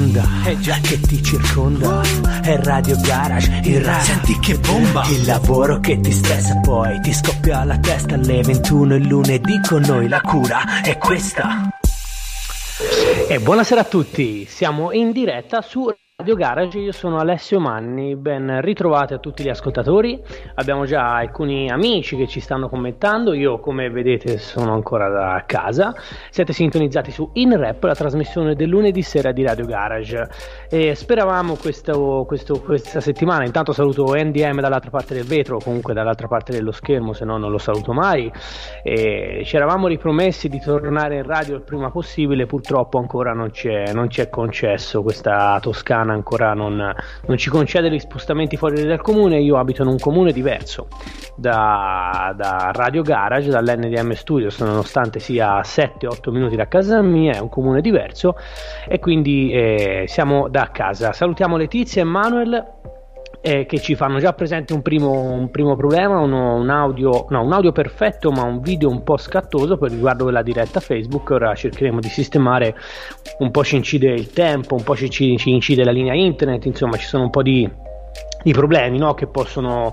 onda, è già che ti circonda. È Radio Garage, il rap. Senti che bomba! Il lavoro che ti stressa poi ti scoppia la testa alle 21 il lunedì con noi la cura è questa. E buonasera a tutti, siamo in diretta su Radio Garage, io sono Alessio Manni, ben ritrovati a tutti gli ascoltatori, abbiamo già alcuni amici che ci stanno commentando, io come vedete sono ancora da casa, siete sintonizzati su InRap, la trasmissione del lunedì sera di Radio Garage. E speravamo questo, questo, questa settimana, intanto saluto NDM dall'altra parte del vetro, comunque dall'altra parte dello schermo, se no non lo saluto mai, e ci eravamo ripromessi di tornare in radio il prima possibile, purtroppo ancora non non c'è concesso questa toscana ancora non, non, ci concede gli spostamenti fuori dal comune. Io abito in un comune diverso da, da Radio Garage, dall'NDM Studios, nonostante sia a 7-8 minuti da casa mia, è un comune diverso e quindi eh, siamo da casa. Salutiamo Letizia e Manuel eh, che ci fanno già presente un primo, un primo problema, uno, un, audio, no, un audio perfetto ma un video un po' scattoso per riguardo della diretta Facebook, ora cercheremo di sistemare, un po' ci incide il tempo, un po' ci, ci incide la linea internet, insomma ci sono un po' di, di problemi no? che possono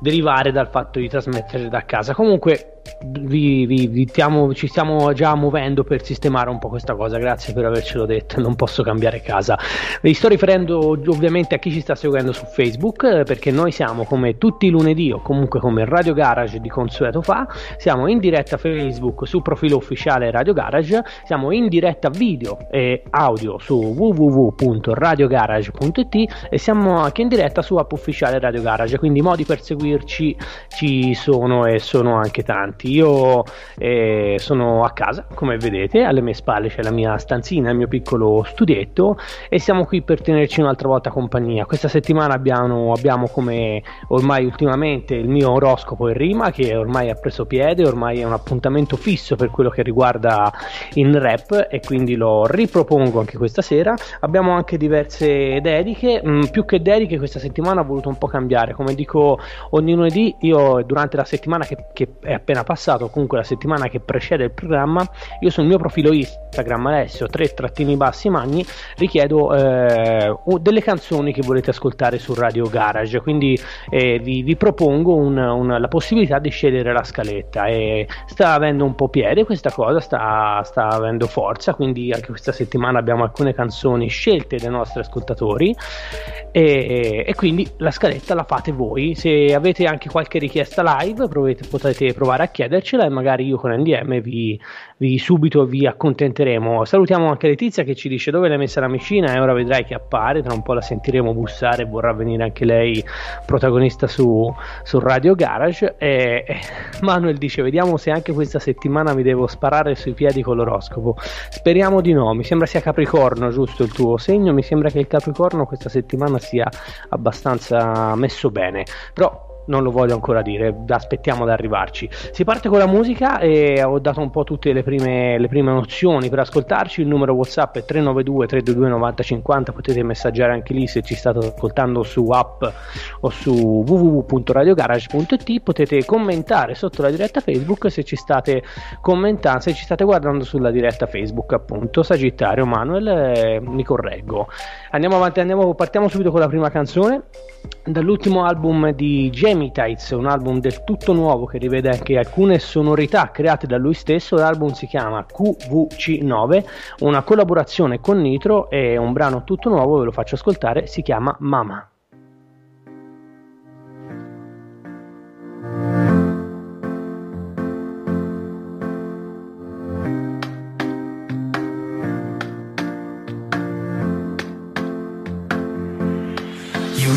derivare dal fatto di trasmettere da casa. Comunque vi, vi, vi stiamo, ci stiamo già muovendo per sistemare un po' questa cosa. Grazie per avercelo detto. Non posso cambiare casa. Vi sto riferendo ovviamente a chi ci sta seguendo su Facebook, perché noi siamo come tutti i lunedì o comunque come Radio Garage di consueto fa. Siamo in diretta Facebook sul profilo ufficiale Radio Garage. Siamo in diretta video e audio su www.radiogarage.it e siamo anche in diretta su app ufficiale Radio Garage. Quindi i modi per seguirci ci sono e sono anche tanti avanti. Io eh, sono a casa, come vedete, alle mie spalle c'è la mia stanzina, il mio piccolo studietto e siamo qui per tenerci un'altra volta compagnia. Questa settimana abbiamo, abbiamo come ormai ultimamente il mio oroscopo in rima che ormai ha preso piede, ormai è un appuntamento fisso per quello che riguarda il rap e quindi lo ripropongo anche questa sera. Abbiamo anche diverse dediche, mh, mm, più che dediche questa settimana ho voluto un po' cambiare, come dico ogni lunedì io durante la settimana che, che è appena appena passato, comunque la settimana che precede il programma, io sul mio profilo Instagram Alessio 3 trattini bassi magni richiedo eh, delle canzoni che volete ascoltare su Radio Garage, quindi eh, vi, vi, propongo un, un, la possibilità di scegliere la scaletta. E sta avendo un po' piede questa cosa, sta, sta avendo forza, quindi anche questa settimana abbiamo alcune canzoni scelte dai nostri ascoltatori. E, e quindi la scaletta la fate voi, se avete anche qualche richiesta live provate, potete provare a chiedercela e magari io con NDM vi, vi subito vi accontenteremo. Salutiamo anche Letizia che ci dice dove l'hai messa la micina e ora vedrai che appare, tra un po' la sentiremo bussare, vorrà venire anche lei protagonista su, su Radio Garage. E, Manuel dice vediamo se anche questa settimana mi devo sparare sui piedi con l'oroscopo. Speriamo di no, mi sembra sia Capricorno, giusto il tuo segno, mi sembra che il Capricorno questa settimana sia abbastanza messo bene, però non lo voglio ancora dire, aspettiamo ad arrivarci. Si parte con la musica e ho dato un po' tutte le prime, le prime nozioni per ascoltarci. Il numero WhatsApp è 392 322 9050. Potete messaggiare anche lì se ci state ascoltando su app o su www.radiogarage.it. Potete commentare sotto la diretta Facebook se ci state commentando, se ci state guardando sulla diretta Facebook, appunto. Sagittario Manuel, eh, mi correggo. Andiamo avanti, andiamo, partiamo subito con la prima canzone dall'ultimo album di Tights, un album del tutto nuovo che rivede anche alcune sonorità create da lui stesso. L'album si chiama QVC9, una collaborazione con Nitro e un brano tutto nuovo, ve lo faccio ascoltare, si chiama Mama.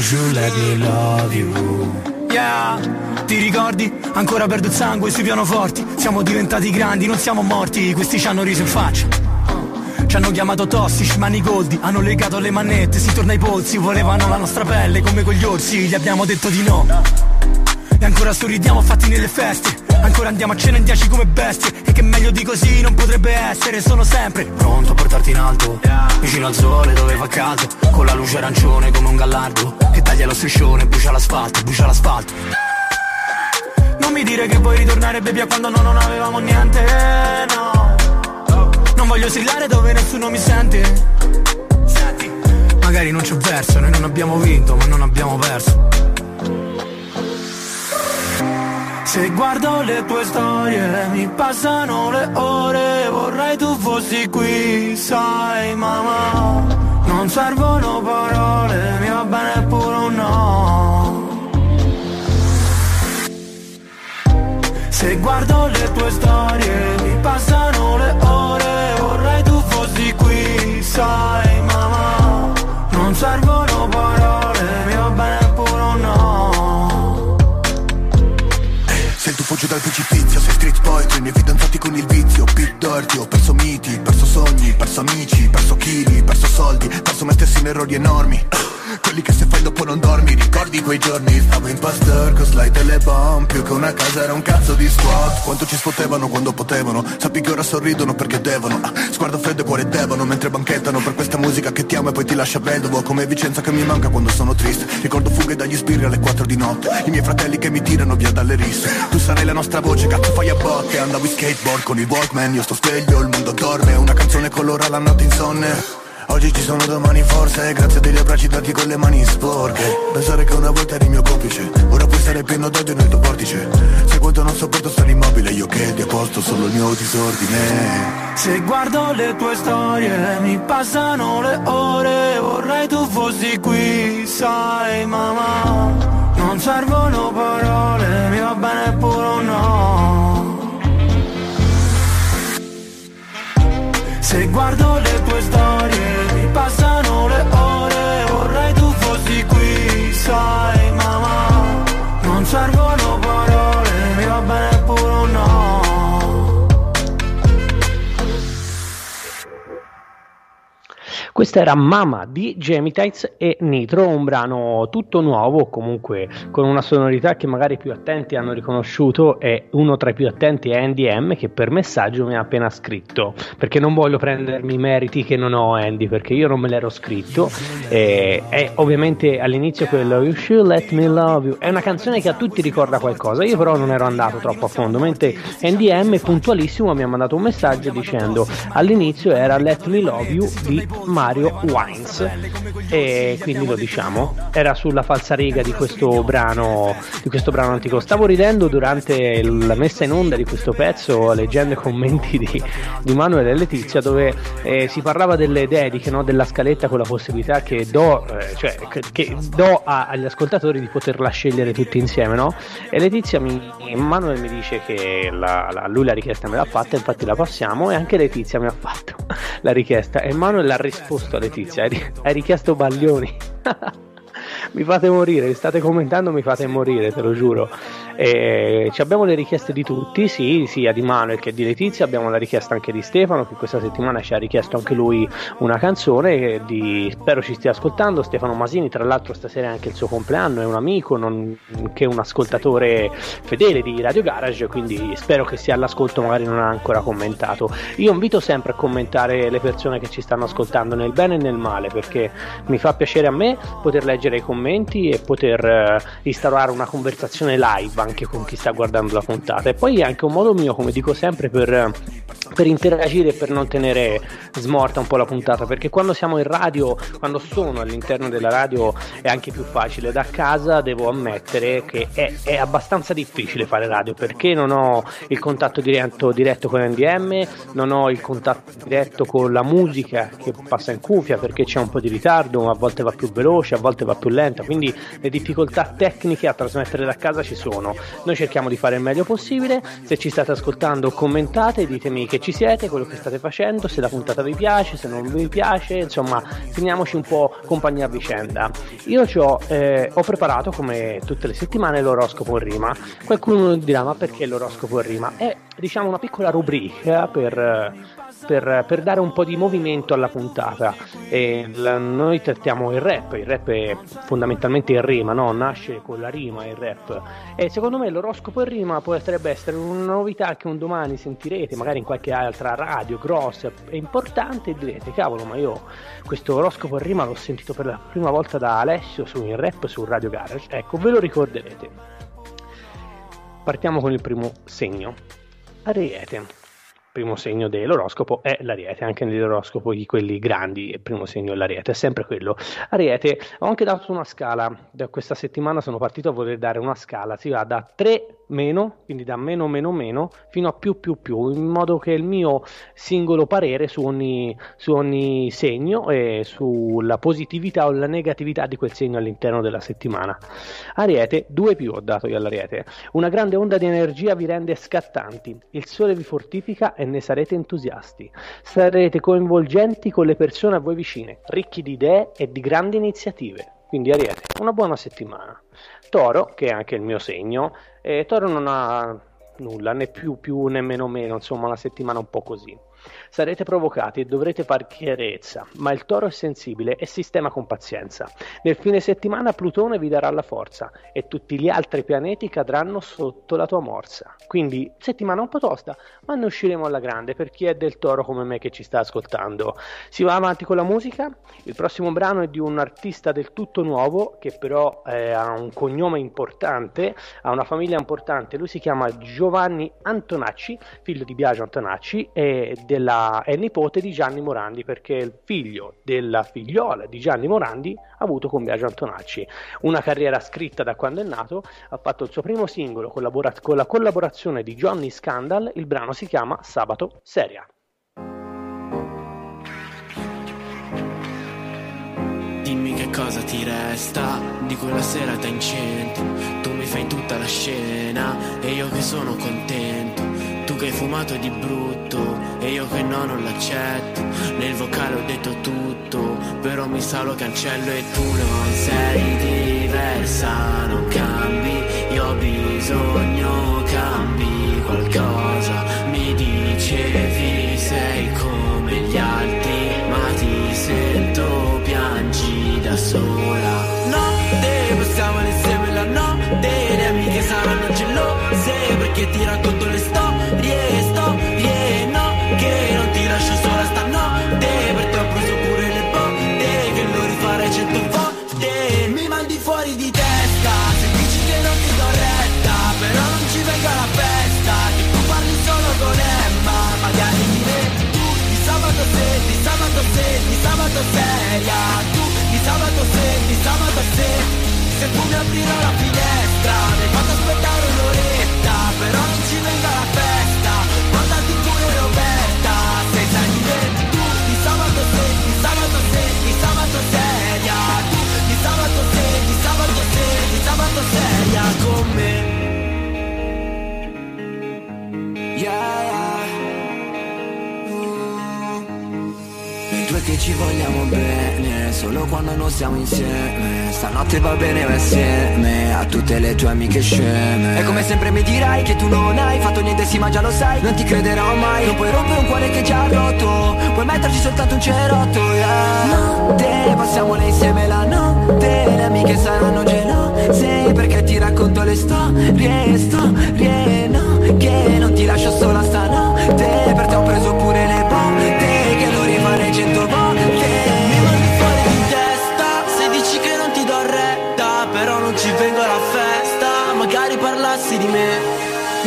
Should let me love you. Yeah. Ti ricordi? Ancora perdo il sangue sui pianoforti. Siamo diventati grandi, non siamo morti. Questi ci hanno riso in faccia. Ci hanno chiamato tossici, manigoldi, hanno legato le manette, si torna ai polsi, volevano la nostra pelle come con gli orsi, gli abbiamo detto di no. E ancora sorridiamo fatti nelle feste, Ancora andiamo a cena in dieci come bestie. E che meglio di così non potrebbe essere. Sono sempre pronto a portarti in alto. Vicino al sole dove fa caldo. Con la luce arancione come un gallardo taglia lo striscione, brucia l'asfalto, brucia l'asfalto. Non mi dire che vuoi ritornare baby a quando no, non avevamo niente No. Non voglio strillare dove nessuno mi sente. Magari non c'è verso, noi non abbiamo vinto, ma non abbiamo perso. Se guardo le tue storie, mi passano le ore, vorrei tu fossi qui, sai mamma. Non servono parole, mi va bene pure un no. Se guardo le tue storie, mi passano le ore, vorrei tu fossi qui, sai dal precipizio, sei street poetry, nei fidanzati con il vizio, pit dirty, ho perso miti, perso sogni, perso amici, perso chili, perso soldi, perso me stesso in errori enormi. Quelli che se fai dopo non dormi, ricordi quei giorni? Stavo in pastor con slide e le bomb. Più che una casa era un cazzo di squat Quanto ci sfottevano quando potevano. Sappi che ora sorridono perché devono. Ah, Sguardo freddo e cuore devono Mentre banchettano per questa musica che ti amo e poi ti lascia vedovo Come Vicenza che mi manca quando sono triste. Ricordo fughe dagli spirri alle 4 di notte. I miei fratelli che mi tirano via dalle risse. Tu sarai la nostra voce, cazzo fai a botte. Andavo in skateboard con il Walkman Io sto sveglio, il mondo dorme. Una canzone colora la notte insonne Oggi ci sono domani forse. Grazie degli abbracci dati con le mani sporche. Pensare che una volta eri mio complice. Ora puoi stare pieno d'odio nel tuo portice Se quanto non sopporto stare immobile Io che ti ho posto solo il mio disordine. Se guardo le tue storie Mi passano le ore. Vorrei tu fossi qui Sai mamma. Non servono parole Mi va bene pure un no. Se guardo le tue Questa era Mama di Gemitites e Nitro, un brano tutto nuovo, comunque con una sonorità che magari i più attenti hanno riconosciuto e uno tra i più attenti è Andy M che per messaggio mi ha appena scritto, perché non voglio prendermi i meriti che non ho Andy, perché io non me l'ero scritto. E, e ovviamente all'inizio quello You Should Let Me Love You è una canzone che a tutti ricorda qualcosa, io però non ero andato troppo a fondo, mentre Andy M puntualissimo mi ha mandato un messaggio dicendo all'inizio era Let Me Love You di Mario Wines e quindi lo diciamo era sulla falsariga di questo brano di questo brano antico stavo ridendo durante la messa in onda di questo pezzo leggendo i commenti di, di Manuel e Letizia dove eh, si parlava delle dediche no? della scaletta con la possibilità che do, eh, cioè, che, do a, agli ascoltatori di poterla scegliere tutti insieme no? e Letizia mi, Manuel mi dice che la, la, lui la richiesta me l'ha fatta infatti la passiamo e anche Letizia mi ha fatto la richiesta e Manuel ha risposto a Letizia. Hai richiesto Baglioni mi fate morire, state commentando, mi fate morire, te lo giuro. E abbiamo le richieste di tutti, sì, sia di Manuel che di Letizia, abbiamo la richiesta anche di Stefano che questa settimana ci ha richiesto anche lui una canzone, di, spero ci stia ascoltando, Stefano Masini, tra l'altro stasera è anche il suo compleanno, è un amico, non, che un ascoltatore fedele di Radio Garage, quindi spero che sia all'ascolto, magari non ha ancora commentato. Io invito sempre a commentare le persone che ci stanno ascoltando nel bene e nel male, perché mi fa piacere a me poter leggere i commenti e poter eh, instaurare una conversazione live anche con chi sta guardando la puntata. E poi è anche un modo mio come dico sempre per, per interagire e per non tenere smorta un po' la puntata perché quando siamo in radio quando sono all'interno della radio è anche più facile. Da casa devo ammettere che è, è abbastanza difficile fare radio perché non ho il contatto diretto, diretto con NDM non ho il contatto diretto con la musica che passa in cuffia perché c'è un po' di ritardo a volte va più veloce a volte va più lenta quindi le difficoltà tecniche a trasmettere da casa ci sono noi cerchiamo di fare il meglio possibile. Se ci state ascoltando, commentate, ditemi che ci siete, quello che state facendo, se la puntata vi piace, se non vi piace, insomma, teniamoci un po' compagnia a vicenda. Io ho, eh, ho preparato come tutte le settimane l'oroscopo in rima. Qualcuno dirà: ma perché l'oroscopo in rima? È diciamo una piccola rubrica per per, per, dare un po' di movimento alla puntata. La, noi trattiamo il rap, il rap è fondamentalmente in rima, no? nasce con la rima il rap. E secondo me l'oroscopo in rima potrebbe essere una novità che un domani sentirete, magari in qualche altra radio grossa e importante, e direte: cavolo, ma io questo oroscopo in rima l'ho sentito per la prima volta da Alessio su in rap su Radio Garage. Ecco, ve lo ricorderete. Partiamo con il primo segno. Ariete. Primo segno dell'oroscopo è l'ariete, anche nell'oroscopo di quelli grandi il primo segno è l'ariete, è sempre quello. Ariete, ho anche dato una scala, da questa settimana sono partito a voler dare una scala, si va da 3 meno, quindi da meno meno meno fino a più più più, in modo che il mio singolo parere su ogni, su ogni segno e sulla positività o la negatività di quel segno all'interno della settimana. Ariete, 2 più ho dato io all'Ariete. Una grande onda di energia vi rende scattanti, il sole vi fortifica ne sarete entusiasti. Sarete coinvolgenti con le persone a voi vicine, ricchi di idee e di grandi iniziative. Quindi Ariete, una buona settimana. Toro, che è anche il mio segno, eh, Toro non ha nulla, né più più né meno meno, insomma una settimana un po' così. Sarete provocati e dovrete far chiarezza, ma il toro è sensibile e sistema con pazienza. Nel fine settimana Plutone vi darà la forza e tutti gli altri pianeti cadranno sotto la tua morsa. Quindi settimana un po' tosta, ma ne usciremo alla grande per chi è del toro come me che ci sta ascoltando. Si va avanti con la musica. Il prossimo brano è di un artista del tutto nuovo che però eh, ha un cognome importante, ha una famiglia importante. Lui si chiama Giovanni Antonacci, figlio di Biagio Antonacci e della, è nipote di Gianni Morandi perché è il figlio della figliola di Gianni Morandi ha avuto con Biagio Antonacci una carriera scritta da quando è nato ha fatto il suo primo singolo collabora- con la collaborazione di Johnny Scandal il brano si chiama Sabato Seria Dimmi che cosa ti resta di quella serata in centro. Tu mi fai tutta la scena e io che sono contento. Che hai fumato di brutto e io che no non l'accetto. Nel vocale ho detto tutto, però mi sa lo cancello e tu non sei diversa, non cambi. Io ho bisogno, cambi qualcosa. Mi dicevi sei come gli altri, ti sento piangi da sola. Notte, possiamo insieme la notte, le amiche saranno gelose perché ti racconto le storie, storie, sabato seria, tu di sabato se, di sabato se, se tu mi aprirò la finestra, mi fatto aspettare un'oretta, però non ci venga la festa, guardati pure Roberta, sei sai di tu di sabato se, di sabato se, di sabato seria, tu di sabato se, di sabato se, di sabato seria. Con me. Ci vogliamo bene, solo quando non siamo insieme. Stanotte va bene va assieme a tutte le tue amiche sceme. E come sempre mi dirai che tu non hai fatto niente, sì, ma già lo sai. Non ti crederò mai. Non puoi rompere un cuore che già rotto. Puoi metterci soltanto un cerotto, yeah. Notte, passiamola insieme la notte. Le amiche saranno gelose perché ti racconto le storie, storie, no. Che non ti lascio sola stanotte. Per te ho preso pure le botte di me.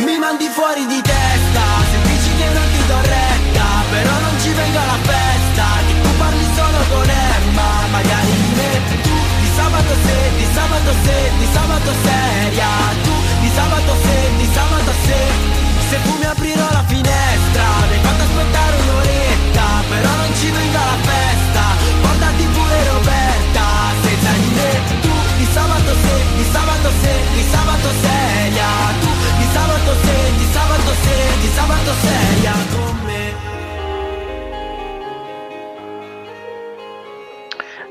Mi mandi fuori di testa Se dici che non ti do retta Però non ci vengo alla festa Che tu parli solo con Emma Magari di me. Tu di sabato se, di sabato se, di sabato seria. Tu di sabato se, di sabato se. Se tu mi aprirò la finestra Mi fatto aspettare un'oretta Però non ci venga la festa sabato se, di sabato se, di sabato seria Tu di sabato se, di sabato se, di sabato seria con me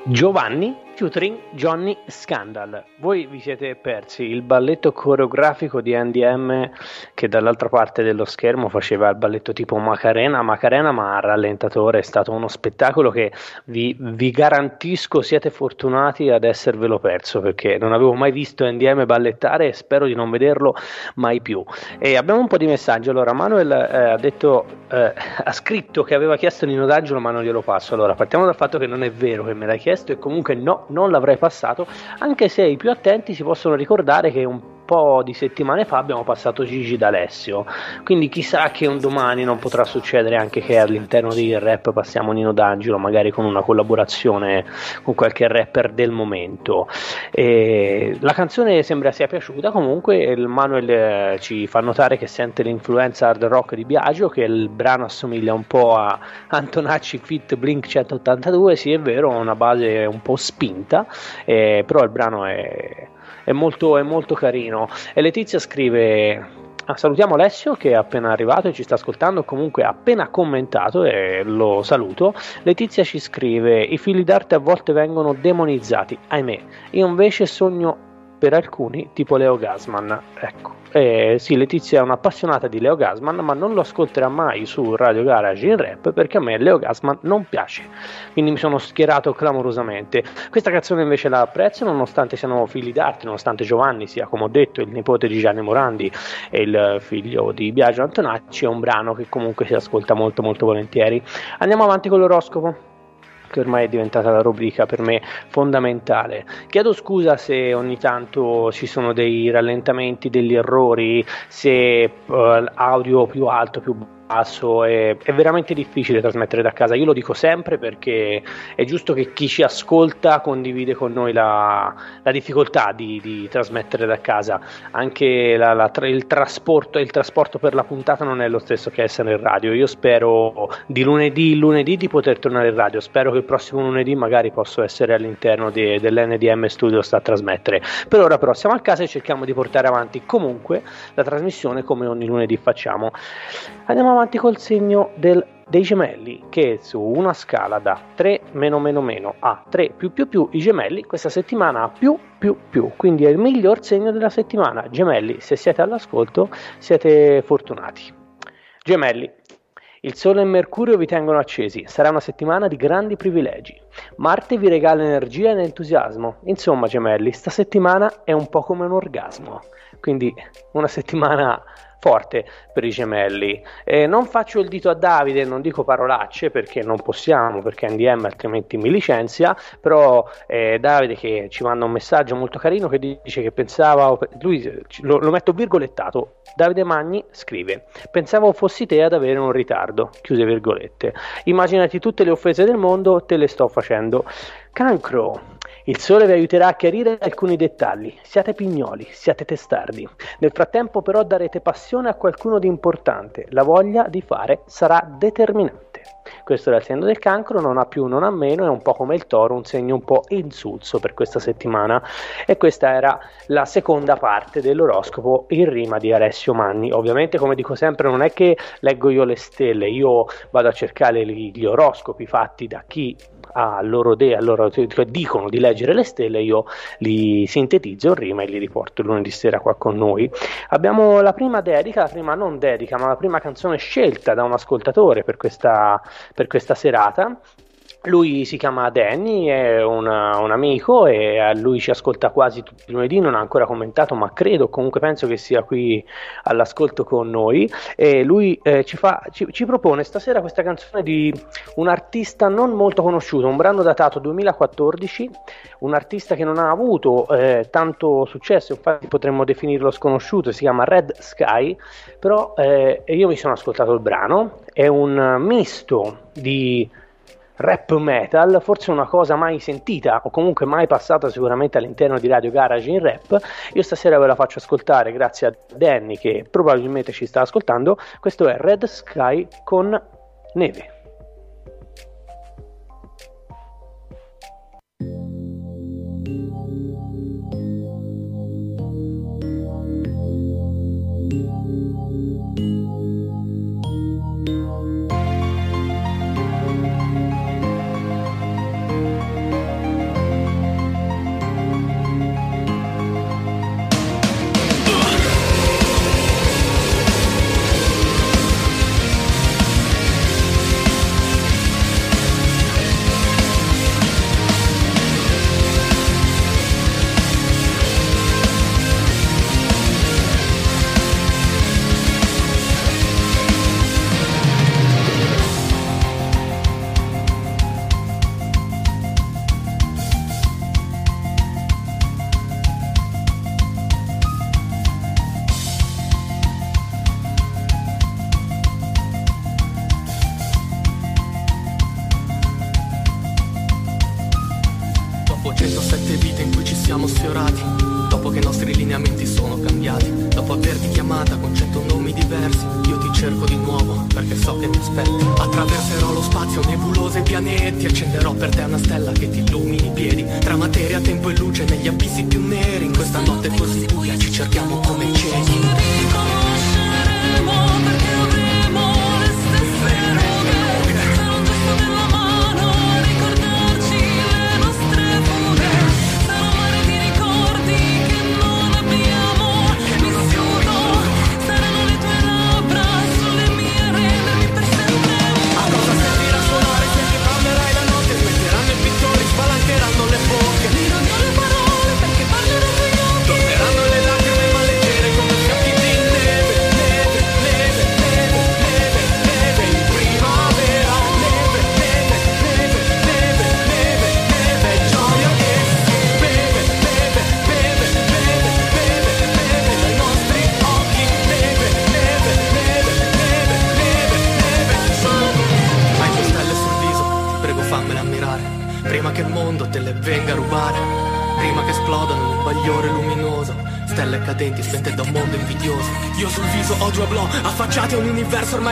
Giovanni featuring Johnny Scandal. Voi vi siete persi il balletto coreografico di Andy M che dall'altra parte dello schermo faceva il balletto tipo Macarena, Macarena ma a rallentatore, è stato uno spettacolo che vi, vi garantisco siete fortunati ad esservelo perso perché non avevo mai visto Andy M ballettare e spero di non vederlo mai più. E abbiamo un po' di messaggi, allora Manuel eh, ha detto, eh, ha scritto che aveva chiesto Nino D'Angelo ma non glielo passo, allora partiamo dal fatto che non è vero che me l'hai chiesto e comunque no, non l'avrei passato, anche se i più attenti si possono ricordare che un po' di settimane fa abbiamo passato Gigi d'Alessio, quindi chissà che un domani non potrà succedere anche che all'interno del rap passiamo Nino D'Angelo, magari con una collaborazione con qualche rapper del momento. E la canzone sembra sia piaciuta, comunque il Manuel eh, ci fa notare che sente l'influenza hard rock di Biagio, che il brano assomiglia un po' a Antonacci Fit Blink 182, sì è vero, ha una base un po' spinta, eh, però il brano è, è, molto, è molto carino. E Letizia scrive Ah, salutiamo Alessio che è appena arrivato e ci sta ascoltando, comunque ha appena commentato e lo saluto. Letizia ci scrive: I figli d'arte a volte vengono demonizzati, ahimè. Io invece sogno per alcuni, tipo Leo Gasman. Ecco, eh, sì, Letizia è un'appassionata di Leo Gasman, ma non lo ascolterà mai su Radio Garage in rap perché a me Leo Gasman non piace. Quindi mi sono schierato clamorosamente. Questa canzone invece la apprezzo, nonostante siano figli d'arte, nonostante Giovanni sia, come ho detto, il nipote di Gianni Morandi e il figlio di Biagio Antonacci. È un brano che comunque si ascolta molto, molto volentieri. Andiamo avanti con l'oroscopo che ormai è diventata la rubrica per me fondamentale. Chiedo scusa se ogni tanto ci sono dei rallentamenti, degli errori, se uh, audio più alto, più basso, è, è, veramente difficile trasmettere da casa. Io lo dico sempre perché è giusto che chi ci ascolta condivide con noi la, la difficoltà di, di, trasmettere da casa. Anche la, la, il, trasporto, il trasporto per la puntata non è lo stesso che essere in radio. Io spero di lunedì in lunedì di poter tornare in radio. Spero che il prossimo lunedì magari possa essere all'interno di, dell'NDM Studio a trasmettere. Per ora però siamo a casa e cerchiamo di portare avanti comunque la trasmissione come ogni lunedì facciamo. Andiamo avanti col segno del, dei gemelli che su una scala da 3 meno meno meno a 3 più più più i gemelli questa settimana ha più più più quindi è il miglior segno della settimana gemelli se siete all'ascolto siete fortunati gemelli il Sole e Mercurio vi tengono accesi, sarà una settimana di grandi privilegi. Marte vi regala energia ed entusiasmo. Insomma, gemelli, sta settimana è un po' come un orgasmo. Quindi una settimana forte per i gemelli. Eh, non faccio il dito a Davide, non dico parolacce perché non possiamo, perché NDM altrimenti mi licenzia, però eh, Davide che ci manda un messaggio molto carino che dice che pensava, lui lo, lo metto virgolettato, Davide Magni scrive, pensavo fossi te ad avere un ritardo, chiuse virgolette, immaginati tutte le offese del mondo, te le sto facendo. Cancro, il sole vi aiuterà a chiarire alcuni dettagli. Siate pignoli, siate testardi. Nel frattempo però darete passione a qualcuno di importante. La voglia di fare sarà determinante. Questo è il segno del cancro, non ha più, non ha meno, è un po' come il toro, un segno un po' insulso per questa settimana. E questa era la seconda parte dell'oroscopo in rima di Alessio Manni. Ovviamente, come dico sempre, non è che leggo io le stelle, io vado a cercare gli oroscopi fatti da chi a loro, de- a loro dicono di leggere le stelle, io li sintetizzo in rima e li riporto lunedì sera qua con noi. Abbiamo la prima dedica, la prima non dedica, ma la prima canzone scelta da un ascoltatore per questa, per questa serata lui si chiama Danny, è una, un amico e a lui ci ascolta quasi tutti i lunedì, non ha ancora commentato ma credo, comunque penso che sia qui all'ascolto con noi. E lui eh, ci, fa, ci, ci, propone stasera questa canzone di un artista non molto conosciuto, un brano datato 2014, un artista che non ha avuto eh, tanto successo, infatti potremmo definirlo sconosciuto, si chiama Red Sky, però eh, io mi sono ascoltato il brano, è un misto di rap metal, forse una cosa mai sentita o comunque mai passata sicuramente all'interno di Radio Garage in rap. Io stasera ve la faccio ascoltare grazie a Danny che probabilmente ci sta ascoltando. Questo è Red Sky con neve.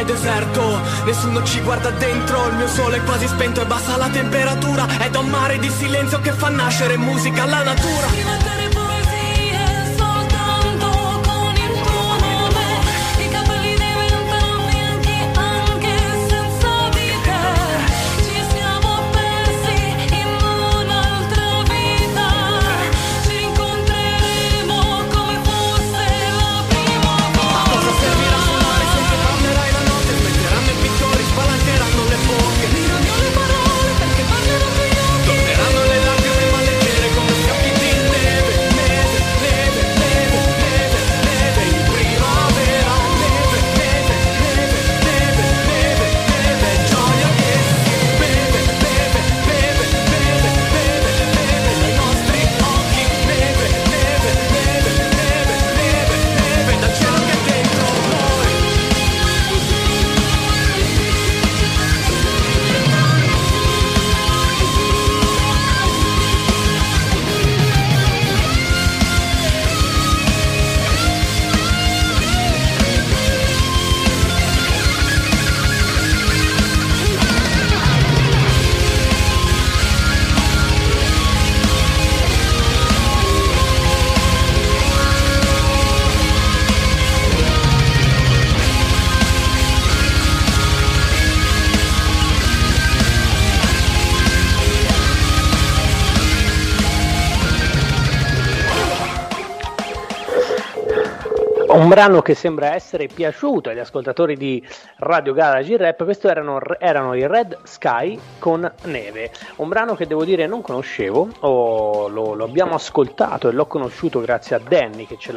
Deserto Nessuno ci guarda dentro, il mio sole è quasi spento e bassa la temperatura È da un mare di silenzio che fa nascere musica alla natura brano che sembra essere piaciuto agli ascoltatori di Radio Garage Rap, questo erano, erano, i Red Sky con Neve, un brano che devo dire non conoscevo, oh, lo, lo, abbiamo ascoltato e l'ho conosciuto grazie a Danny che ce,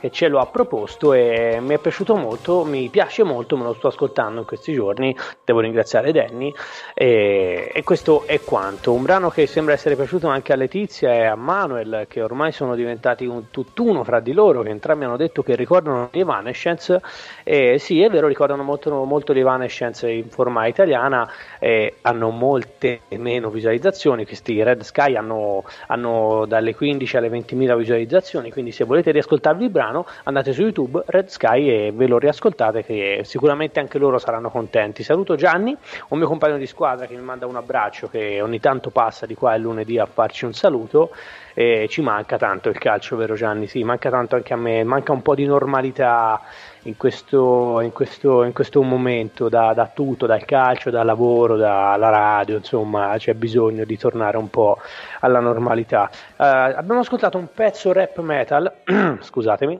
che ce, lo ha proposto e mi è piaciuto molto, mi piace molto, me lo sto ascoltando in questi giorni, devo ringraziare Danny. E, e questo è quanto, un brano che sembra essere piaciuto anche a Letizia e a Manuel che ormai sono diventati un tutt'uno fra di loro, che entrambi hanno detto che ricordano ricordano di Evanescence, eh, sì è vero, ricordano molto, molto di Evanescence in forma italiana, eh, hanno molte meno visualizzazioni, questi Red Sky hanno, hanno dalle 15 alle 20.000 visualizzazioni, quindi se volete riascoltarvi il brano andate su YouTube Red Sky e ve lo riascoltate che sicuramente anche loro saranno contenti. Saluto Gianni, un mio compagno di squadra che mi manda un abbraccio che ogni tanto passa di qua il lunedì a farci un saluto e ci manca tanto il calcio, vero Gianni? Sì, manca tanto anche a me, manca un po' di normalità in questo, in questo, in questo momento, da, da, tutto, dal calcio, dal lavoro, dalla radio, insomma c'è bisogno di tornare un po' alla normalità. Uh, abbiamo ascoltato un pezzo rap metal, scusatemi,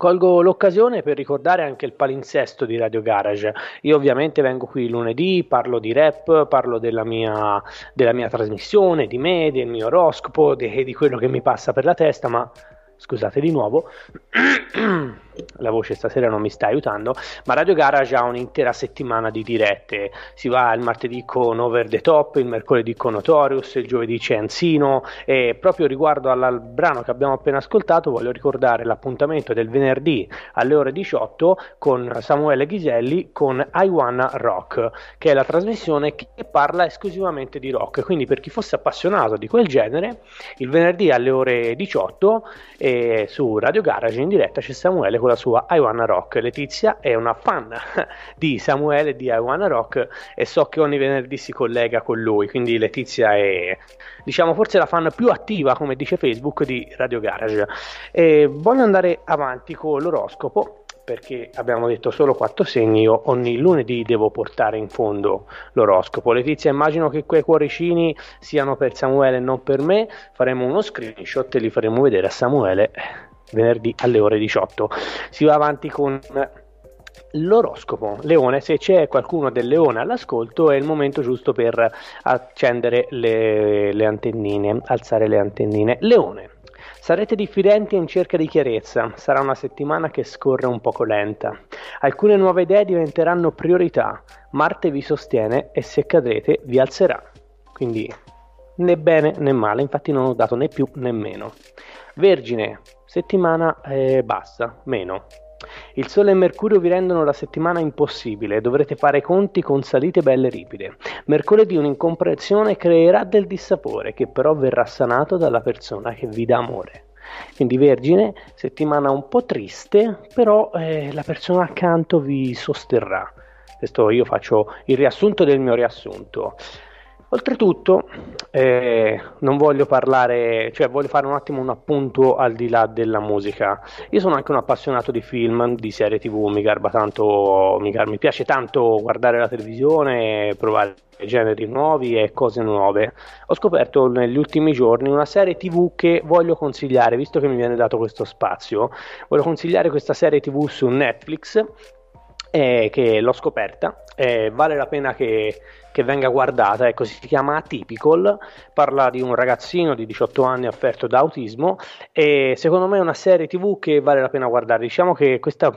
Colgo l'occasione per ricordare anche il palinsesto di Radio Garage. Io ovviamente vengo qui lunedì, parlo di rap, parlo della mia, della mia trasmissione, di me, del mio oroscopo, di, di quello che mi passa per la testa, ma scusate di nuovo. la voce stasera non mi sta aiutando, ma Radio Garage ha un'intera settimana di dirette. Si va il martedì con Over the Top, il mercoledì con Notorious, il giovedì c'è Enzino e proprio riguardo al brano che abbiamo appena ascoltato voglio ricordare l'appuntamento del venerdì alle ore 18 con Samuele Ghiselli con I Wanna Rock, che è la trasmissione che parla esclusivamente di rock. Quindi per chi fosse appassionato di quel genere, il venerdì alle ore 18 eh, su Radio Garage in diretta c'è Samuele con la sua I Wanna Rock. Letizia è una fan di Samuele di I Wanna Rock e so che ogni venerdì si collega con lui, quindi Letizia è diciamo forse la fan più attiva, come dice Facebook, di Radio Garage. E voglio andare avanti con l'oroscopo perché abbiamo detto solo quattro segni, io ogni lunedì devo portare in fondo l'oroscopo. Letizia, immagino che quei cuoricini siano per Samuele e non per me, faremo uno screenshot e li faremo vedere a Samuele venerdì alle ore 18. Si va avanti con l'oroscopo. Leone, se c'è qualcuno del leone all'ascolto è il momento giusto per accendere le, le antennine, alzare le antennine. Leone. Sarete diffidenti in cerca di chiarezza, sarà una settimana che scorre un poco lenta. Alcune nuove idee diventeranno priorità, Marte vi sostiene e se cadrete vi alzerà. Quindi né bene né male, infatti non ho dato né più né meno. Vergine, settimana eh, bassa, meno. Il Sole e Mercurio vi rendono la settimana impossibile, dovrete fare conti con salite belle ripide. Mercoledì un'incomprensione creerà del dissapore che però verrà sanato dalla persona che vi dà amore. Quindi Vergine, settimana un po' triste, però eh, la persona accanto vi sosterrà. Questo io faccio il riassunto del mio riassunto. Oltretutto, eh, non voglio parlare, cioè voglio fare un attimo un appunto al di là della musica. Io sono anche un appassionato di film, di serie tv, mi garba tanto, mi, gar- mi piace tanto guardare la televisione, provare generi nuovi e cose nuove. Ho scoperto negli ultimi giorni una serie tv che voglio consigliare, visto che mi viene dato questo spazio. Voglio consigliare questa serie tv su Netflix eh, che l'ho scoperta, eh, vale la pena che, che, venga guardata, ecco, si chiama Atypical, parla di un ragazzino di 18 anni affetto da autismo e secondo me è una serie tv che vale la pena guardare, diciamo che questa,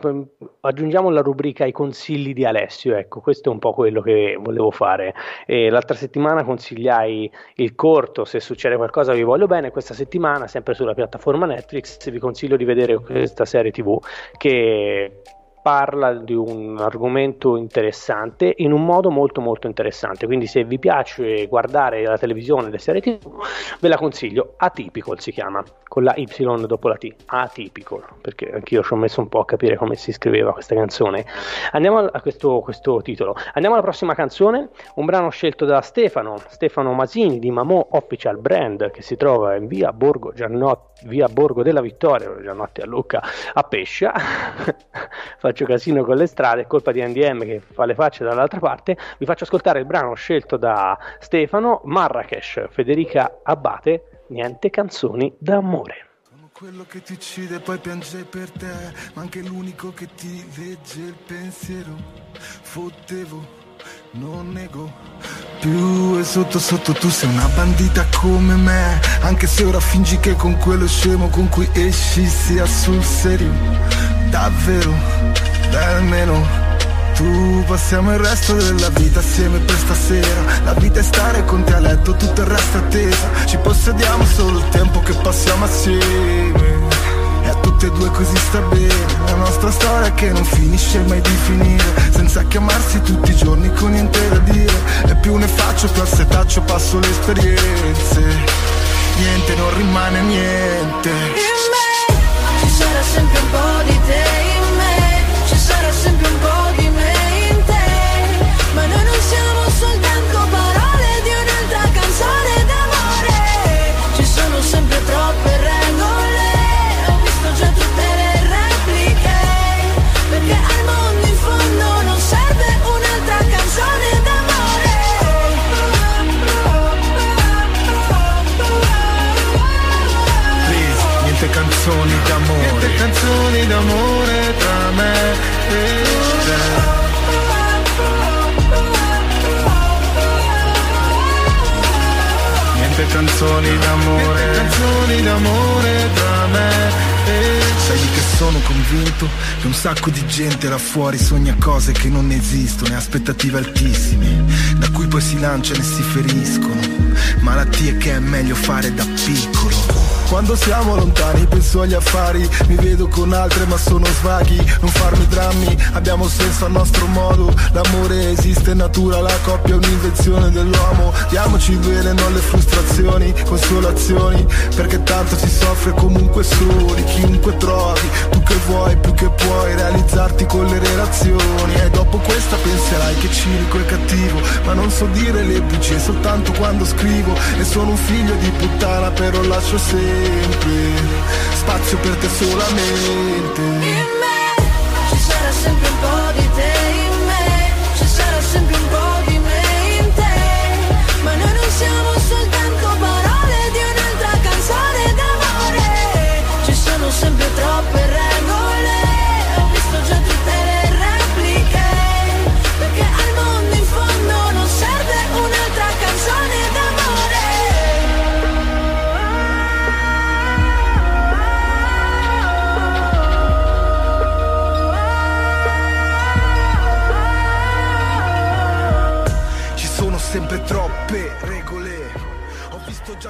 aggiungiamo la rubrica i consigli di Alessio, ecco, questo è un po' quello che volevo fare. E l'altra settimana consigliai il corto, se succede qualcosa vi voglio bene, questa settimana sempre sulla piattaforma Netflix vi consiglio di vedere questa serie tv che parla di un argomento interessante in un modo molto molto interessante. Quindi se vi piace guardare la televisione le serie tv ve la consiglio. Atypical si chiama con la Y dopo la T. Atypical perché anch'io ci ho messo un po' a capire come si scriveva questa canzone. Andiamo a questo, questo titolo. Andiamo alla prossima canzone. Un brano scelto da Stefano Stefano Masini di Mamò Official Brand che si trova in via Borgo Giannotti via Borgo della Vittoria Giannotti a Lucca a Pescia faccio casino con le strade, è colpa di NDM che fa le facce dall'altra parte, vi faccio ascoltare il brano scelto da Stefano, Marrakesh, Federica Abate, Niente canzoni d'amore quello che ti uccide poi piange per te, ma anche l'unico che ti legge il pensiero. Fottevo, non nego. Più e sotto sotto tu sei una bandita come me, anche se ora fingi che con quello scemo con cui esci sia sul serio. Davvero? Beh, almeno tu passiamo il resto della vita assieme per stasera. La vita è stare con te a letto, tutto il resto attesa. Ci possediamo solo il tempo che passiamo assieme. E a tutte e due così sta bene. La nostra storia che non finisce mai di finire. Senza chiamarsi tutti i giorni con niente da dire. E più ne faccio più al setaccio passo le esperienze. Niente, non rimane niente. In me sarà sempre un po' canzoni d'amore. Niente canzoni d'amore tra me Niente canzoni d'amore, Niente canzoni d'amore tra me e te. Sai che sono convinto che un sacco di gente là fuori sogna cose che non esistono e aspettative altissime, da cui poi si lanciano e si feriscono, malattie che è meglio fare da piccolo. Quando siamo lontani penso agli affari. Mi vedo con altre ma sono svaghi. Non farmi drammi, abbiamo senso al nostro modo. L'amore esiste in natura, la coppia è un'invenzione dell'uomo. Diamoci bene, non le frustrazioni, consolazioni. Perché tanto si soffre comunque soli. Chiunque trovi, tu che vuoi, più che puoi Realizzarti con le relazioni. E dopo questa penserai che cinico e cattivo. Ma non so dire le bugie soltanto quando scrivo. E sono un figlio di puttana però lascio sempre sempre spazio per te solamente. In me ci sarà sempre un po' di te, in me ci sarà sempre un po' di me in te, ma noi non siamo soltanto parole di un'altra canzone d'amore, ci sono sempre troppe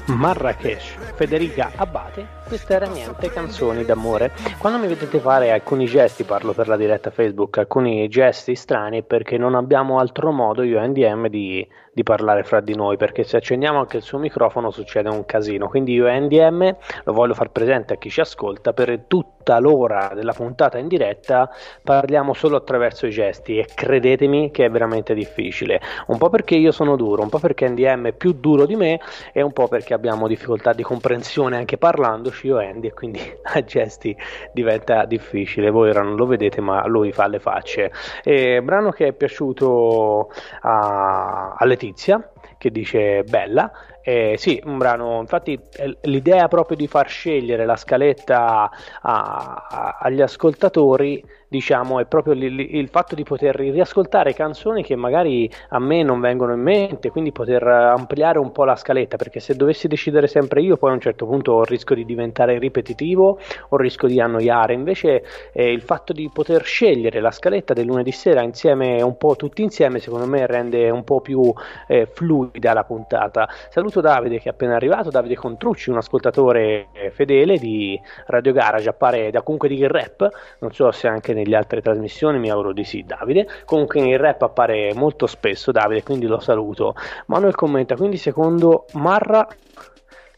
Marrakesh, Federica Abate, questa era niente canzoni d'amore. Quando mi vedete fare alcuni gesti, parlo per la diretta Facebook, alcuni gesti strani perché non abbiamo altro modo io e NDM di, di parlare fra di noi, perché se accendiamo anche il suo microfono succede un casino. Quindi io e NDM lo voglio far presente a chi ci ascolta, per tutta l'ora della puntata in diretta parliamo solo attraverso i gesti e credetemi che è veramente difficile. Un po' perché io sono duro, un po' perché NDM è più duro di me e un po' perché abbiamo difficoltà di comprensione anche parlandoci io Andy e quindi a gesti diventa difficile. Voi ora non lo vedete ma lui fa le facce. E, brano che è piaciuto a, a Letizia che dice bella. Eh, sì, un brano, infatti l'idea proprio di far scegliere la scaletta a- a- agli ascoltatori, diciamo, è proprio li- li- il fatto di poter riascoltare canzoni che magari a me non vengono in mente, quindi poter ampliare un po' la scaletta, perché se dovessi decidere sempre io, poi a un certo punto rischio di diventare ripetitivo o rischio di annoiare. Invece eh, il fatto di poter scegliere la scaletta del lunedì sera insieme, un po' tutti insieme, secondo me rende un po' più eh, fluida la puntata. Saluto Davide che è appena arrivato, Davide Contrucci, un ascoltatore eh, fedele di Radio Garage, appare da comunque di rap, non so se anche nelle altre trasmissioni, mi auguro di sì Davide, comunque nel rap appare molto spesso Davide, quindi lo saluto. Manuel commenta, quindi secondo Marra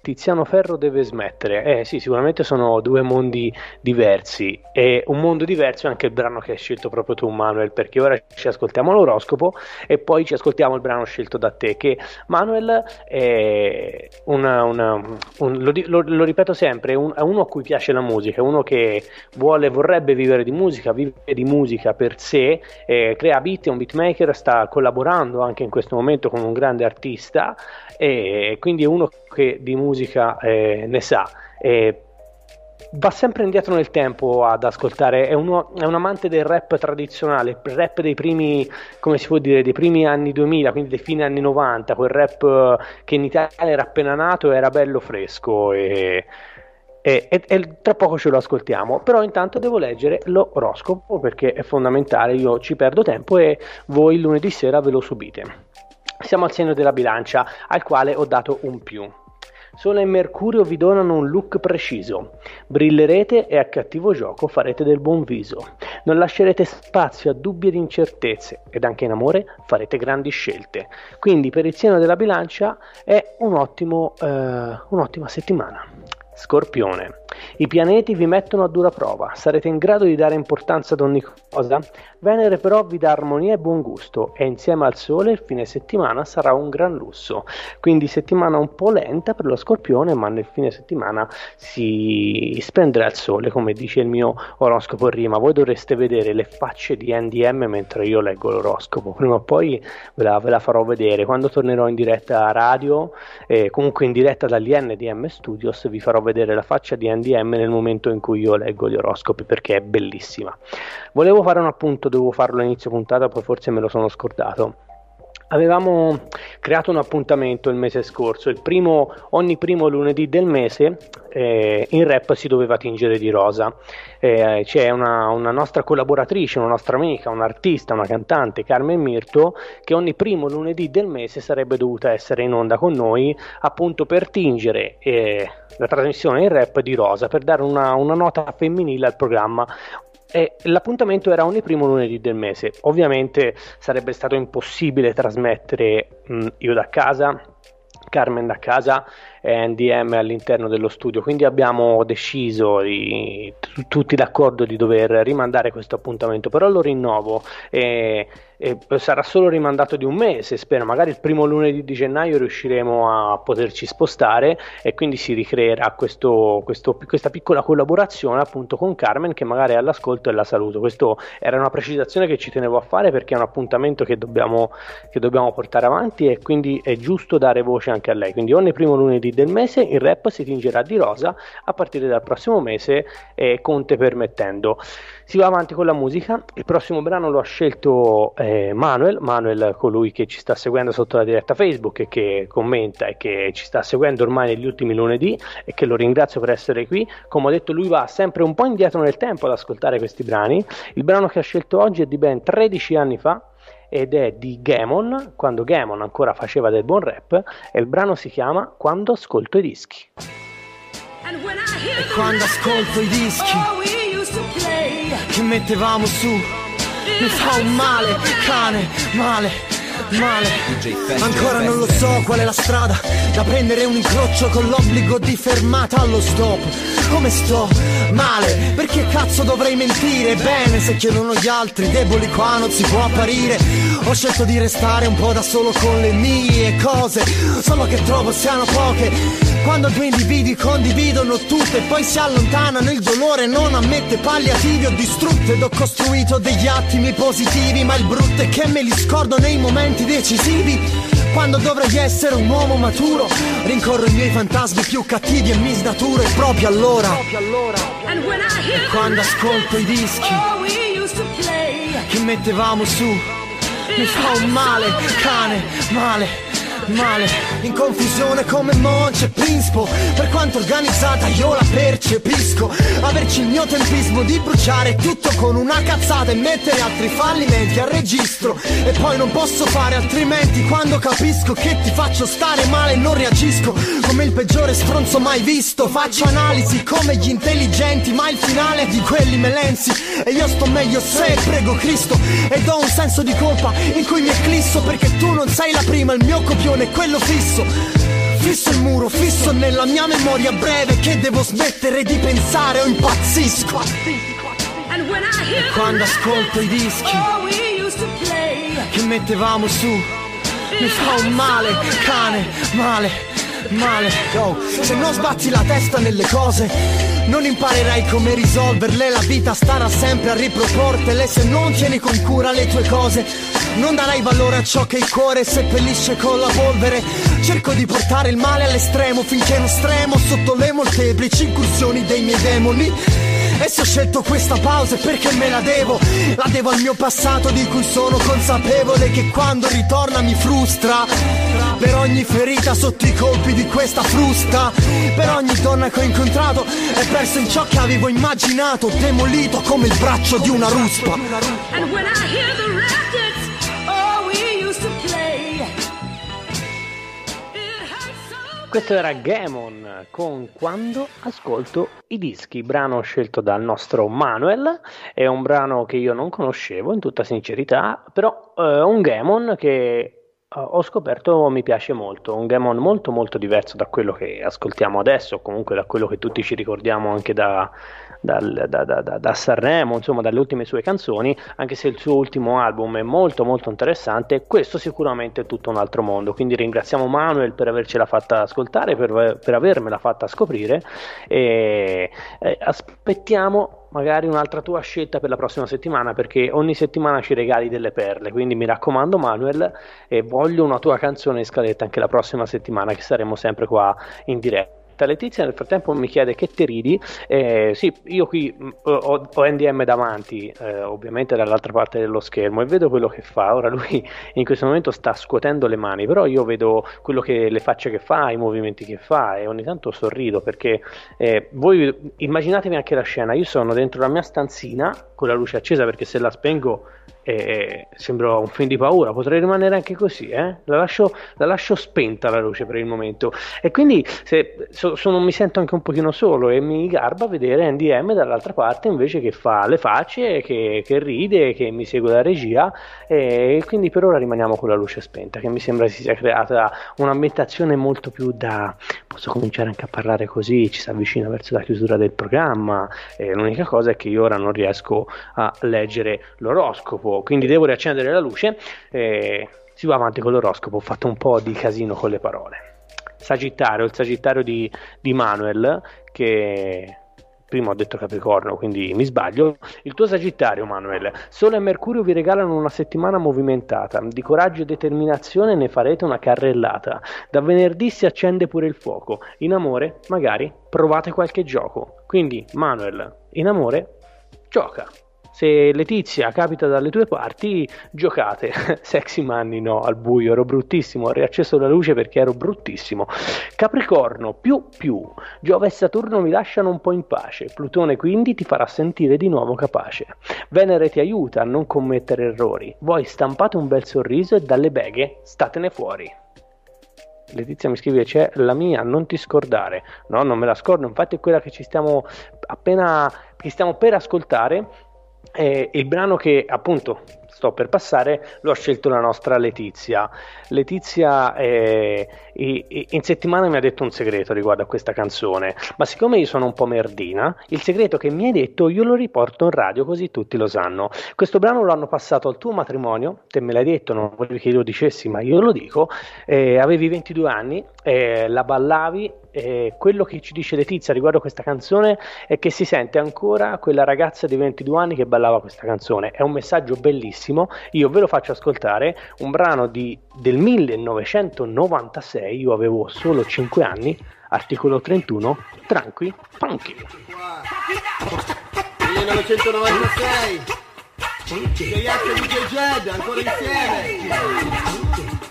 Tiziano Ferro deve smettere. Eh sì, sicuramente sono due mondi diversi e un mondo diverso è anche il brano che hai scelto proprio tu Manuel, perché ora ci ascoltiamo l'oroscopo e poi ci ascoltiamo il brano scelto da te, che Manuel è una, una, un, lo, lo, lo, ripeto sempre, un, è, uno a cui piace la musica, è uno che vuole, vorrebbe vivere di musica, vive di musica per sé, eh, crea beat, è un beatmaker, sta collaborando anche in questo momento con un grande artista e quindi è uno che di musica eh, ne sa. E va sempre indietro nel tempo ad ascoltare, è, uno, è, un amante del rap tradizionale, il rap dei primi, come si può dire, dei primi anni 2000, quindi dei fine anni 90, quel rap che in Italia era appena nato e era bello fresco e, e, e, e, tra poco ce lo ascoltiamo, però intanto devo leggere l'oroscopo perché è fondamentale, io ci perdo tempo e voi lunedì sera ve lo subite. Siamo al segno della bilancia, al quale ho dato un più. Sole e Mercurio vi donano un look preciso. Brillerete e a cattivo gioco farete del buon viso. Non lascerete spazio a dubbi ed incertezze ed anche in amore farete grandi scelte. Quindi per il segno della bilancia è un ottimo, eh, un'ottima settimana. Scorpione. I pianeti vi mettono a dura prova, sarete in grado di dare importanza ad ogni cosa. Venere però vi dà armonia e buon gusto e insieme al Sole il fine settimana sarà un gran lusso. Quindi settimana un po' lenta per lo Scorpione, ma nel fine settimana si splenderà il Sole, come dice il mio oroscopo prima. Voi dovreste vedere le facce di NDM mentre io leggo l'oroscopo, prima o poi ve la, ve la farò vedere. Quando tornerò in diretta a radio, eh, comunque in diretta dagli NDM Studios, vi farò vedere la faccia di NDM nel momento in cui io leggo gli oroscopi perché è bellissima. Volevo fare un appunto, dovevo farlo all'inizio puntata, poi forse me lo sono scordato. Avevamo creato un appuntamento il mese scorso, il primo, ogni primo lunedì del mese eh, in rap si doveva tingere di rosa. Eh, c'è una, una, nostra collaboratrice, una nostra amica, un'artista, una cantante, Carmen Mirto, che ogni primo lunedì del mese sarebbe dovuta essere in onda con noi appunto per tingere eh, la trasmissione in rap di rosa, per dare una, una nota femminile al programma. E l'appuntamento era ogni primo lunedì del mese. Ovviamente sarebbe stato impossibile trasmettere mh, io da casa, Carmen da casa NDM all'interno dello studio, quindi abbiamo deciso di, t- tutti d'accordo di dover rimandare questo appuntamento, però lo rinnovo e e sarà solo rimandato di un mese, spero, magari il primo lunedì di gennaio riusciremo a poterci spostare e quindi si ricreerà questo, questo, questa piccola collaborazione appunto con Carmen che magari è all'ascolto e la saluto. Questa era una precisazione che ci tenevo a fare perché è un appuntamento che dobbiamo, che dobbiamo portare avanti e quindi è giusto dare voce anche a lei. Quindi ogni primo lunedì del mese il rap si tingerà di rosa a partire dal prossimo mese, eh, Conte permettendo. Si va avanti con la musica, il prossimo brano lo ha scelto eh, Manuel, Manuel colui che ci sta seguendo sotto la diretta Facebook e che commenta e che ci sta seguendo ormai negli ultimi lunedì e che lo ringrazio per essere qui. Come ho detto lui va sempre un po' indietro nel tempo ad ascoltare questi brani. Il brano che ha scelto oggi è di ben 13 anni fa ed è di Gamon, quando Gamon ancora faceva del buon rap e il brano si chiama Quando ascolto i dischi. E quando ascolto i dischi che mettevamo su mi fa un male, cane, male, male. Ancora non lo so qual è la strada da prendere un incrocio con l'obbligo di fermata allo stop. Come sto? Male, perché cazzo dovrei mentire? Bene, se chiedono gli altri, deboli qua non si può apparire. Ho scelto di restare un po' da solo con le mie cose, solo che trovo siano poche quando due individui condividono tutto e poi si allontanano il dolore non ammette palliativi Ho distrutto ed ho costruito degli attimi positivi Ma il brutto è che me li scordo nei momenti decisivi. Quando dovrei essere un uomo maturo Rincorro i miei fantasmi più cattivi e mi snaturo E proprio allora, quando ascolto i dischi Che mettevamo su Mi fa un male, cane, male male. In confusione come Monce Pinspo Per quanto organizzata io la percepisco. Averci il mio tempismo di bruciare tutto con una cazzata E mettere altri fallimenti al registro. E poi non posso fare altrimenti Quando capisco che ti faccio stare male non reagisco. Come il peggiore stronzo mai visto Faccio analisi come gli intelligenti Ma il finale di quelli melensi. E io sto meglio se prego Cristo Ed ho un senso di colpa in cui mi eclisso Perché tu non sei la prima, il mio copione è quello fisso. Fisso il muro, fisso nella mia memoria breve Che devo smettere di pensare o impazzisco. Quando ascolto i dischi Che mettevamo su Mi fa un male, cane, male, male. Yo, se non sbatti la testa nelle cose non imparerai come risolverle, la vita starà sempre a riproportele se non tieni con cura le tue cose. Non darai valore a ciò che il cuore seppellisce con la polvere. Cerco di portare il male all'estremo finché non stremo sotto le molteplici incursioni dei miei demoni. E se ho scelto questa pausa è perché me la devo La devo al mio passato di cui sono consapevole Che quando ritorna mi frustra. Per ogni ferita sotto i colpi di questa frusta. Per ogni donna che ho incontrato È perso in ciò che avevo immaginato. Demolito come il braccio di una ruspa Questo era Gamon con Quando ascolto i dischi, brano scelto dal nostro Manuel, è un brano che io non conoscevo in tutta sincerità, però eh, un Gamon che eh, ho scoperto mi piace molto, un Gamon molto molto diverso da quello che ascoltiamo adesso, comunque da quello che tutti ci ricordiamo anche da, dal, da, da, da, Sanremo, insomma dalle ultime sue canzoni, anche se il suo ultimo album è molto molto interessante, questo sicuramente è tutto un altro mondo, quindi ringraziamo Manuel per avercela fatta ascoltare, per, per avermela fatta scoprire e eh, aspettiamo magari un'altra tua scelta per la prossima settimana perché ogni settimana ci regali delle perle. Quindi mi raccomando Manuel e voglio una tua canzone in scaletta anche la prossima settimana che saremo sempre qua in diretta aspetta, Letizia nel frattempo mi chiede che te ridi. Eh, sì, io qui mh, ho, ho, NDM davanti, eh, ovviamente dall'altra parte dello schermo, e vedo quello che fa. Ora lui in questo momento sta scuotendo le mani, però io vedo che le facce che fa, i movimenti che fa, e ogni tanto sorrido perché eh, voi immaginatevi anche la scena. Io sono dentro la mia stanzina con la luce accesa perché se la spengo eh, sembra un film di paura, potrei rimanere anche così, eh? la, lascio, la, lascio, spenta la luce per il momento. E quindi se, so, sono, mi sento anche un pochino solo e mi garba vedere NDM dall'altra parte invece che fa le facce, che, che ride, che mi segue la regia. E quindi per ora rimaniamo con la luce spenta che mi sembra si sia creata un'ambientazione molto più da posso cominciare anche a parlare così, ci si avvicina verso la chiusura del programma e l'unica cosa è che io ora non riesco a leggere l'oroscopo quindi devo riaccendere la luce e si va avanti con l'oroscopo, ho fatto un po' di casino con le parole. Sagittario, il Sagittario di, di Manuel che prima ho detto Capricorno, quindi mi sbaglio. Il tuo Sagittario, Manuel. Sole e Mercurio vi regalano una settimana movimentata. Di coraggio e determinazione ne farete una carrellata. Da venerdì si accende pure il fuoco. In amore, magari, provate qualche gioco. Quindi, Manuel, in amore, gioca se Letizia capita dalle tue parti, giocate. Sexy Manny no, al buio, ero bruttissimo, ho riacceso la luce perché ero bruttissimo. Capricorno, più più, Giove e Saturno mi lasciano un po' in pace, Plutone quindi ti farà sentire di nuovo capace. Venere ti aiuta a non commettere errori, voi stampate un bel sorriso e dalle beghe statene fuori. Letizia mi scrive c'è la mia, non ti scordare. No, non me la scordo, infatti è quella che ci stiamo appena che stiamo per ascoltare eh, il brano che appunto sto per passare lo ha scelto la nostra Letizia. Letizia eh, in settimana mi ha detto un segreto riguardo a questa canzone, ma siccome io sono un po' merdina, il segreto che mi hai detto io lo riporto in radio così tutti lo sanno. Questo brano lo hanno passato al tuo matrimonio, te me l'hai detto, non volevi che io lo dicessi, ma io lo dico, eh, avevi 22 anni, eh, la ballavi eh, quello che ci dice Letizia riguardo questa canzone è che si sente ancora quella ragazza di 22 anni che ballava questa canzone. È un messaggio bellissimo. Io ve lo faccio ascoltare. Un brano di, del 1996. Io avevo solo 5 anni. Articolo 31. Tranqui, funky. 1996. Ghiaccio di Jed ancora insieme.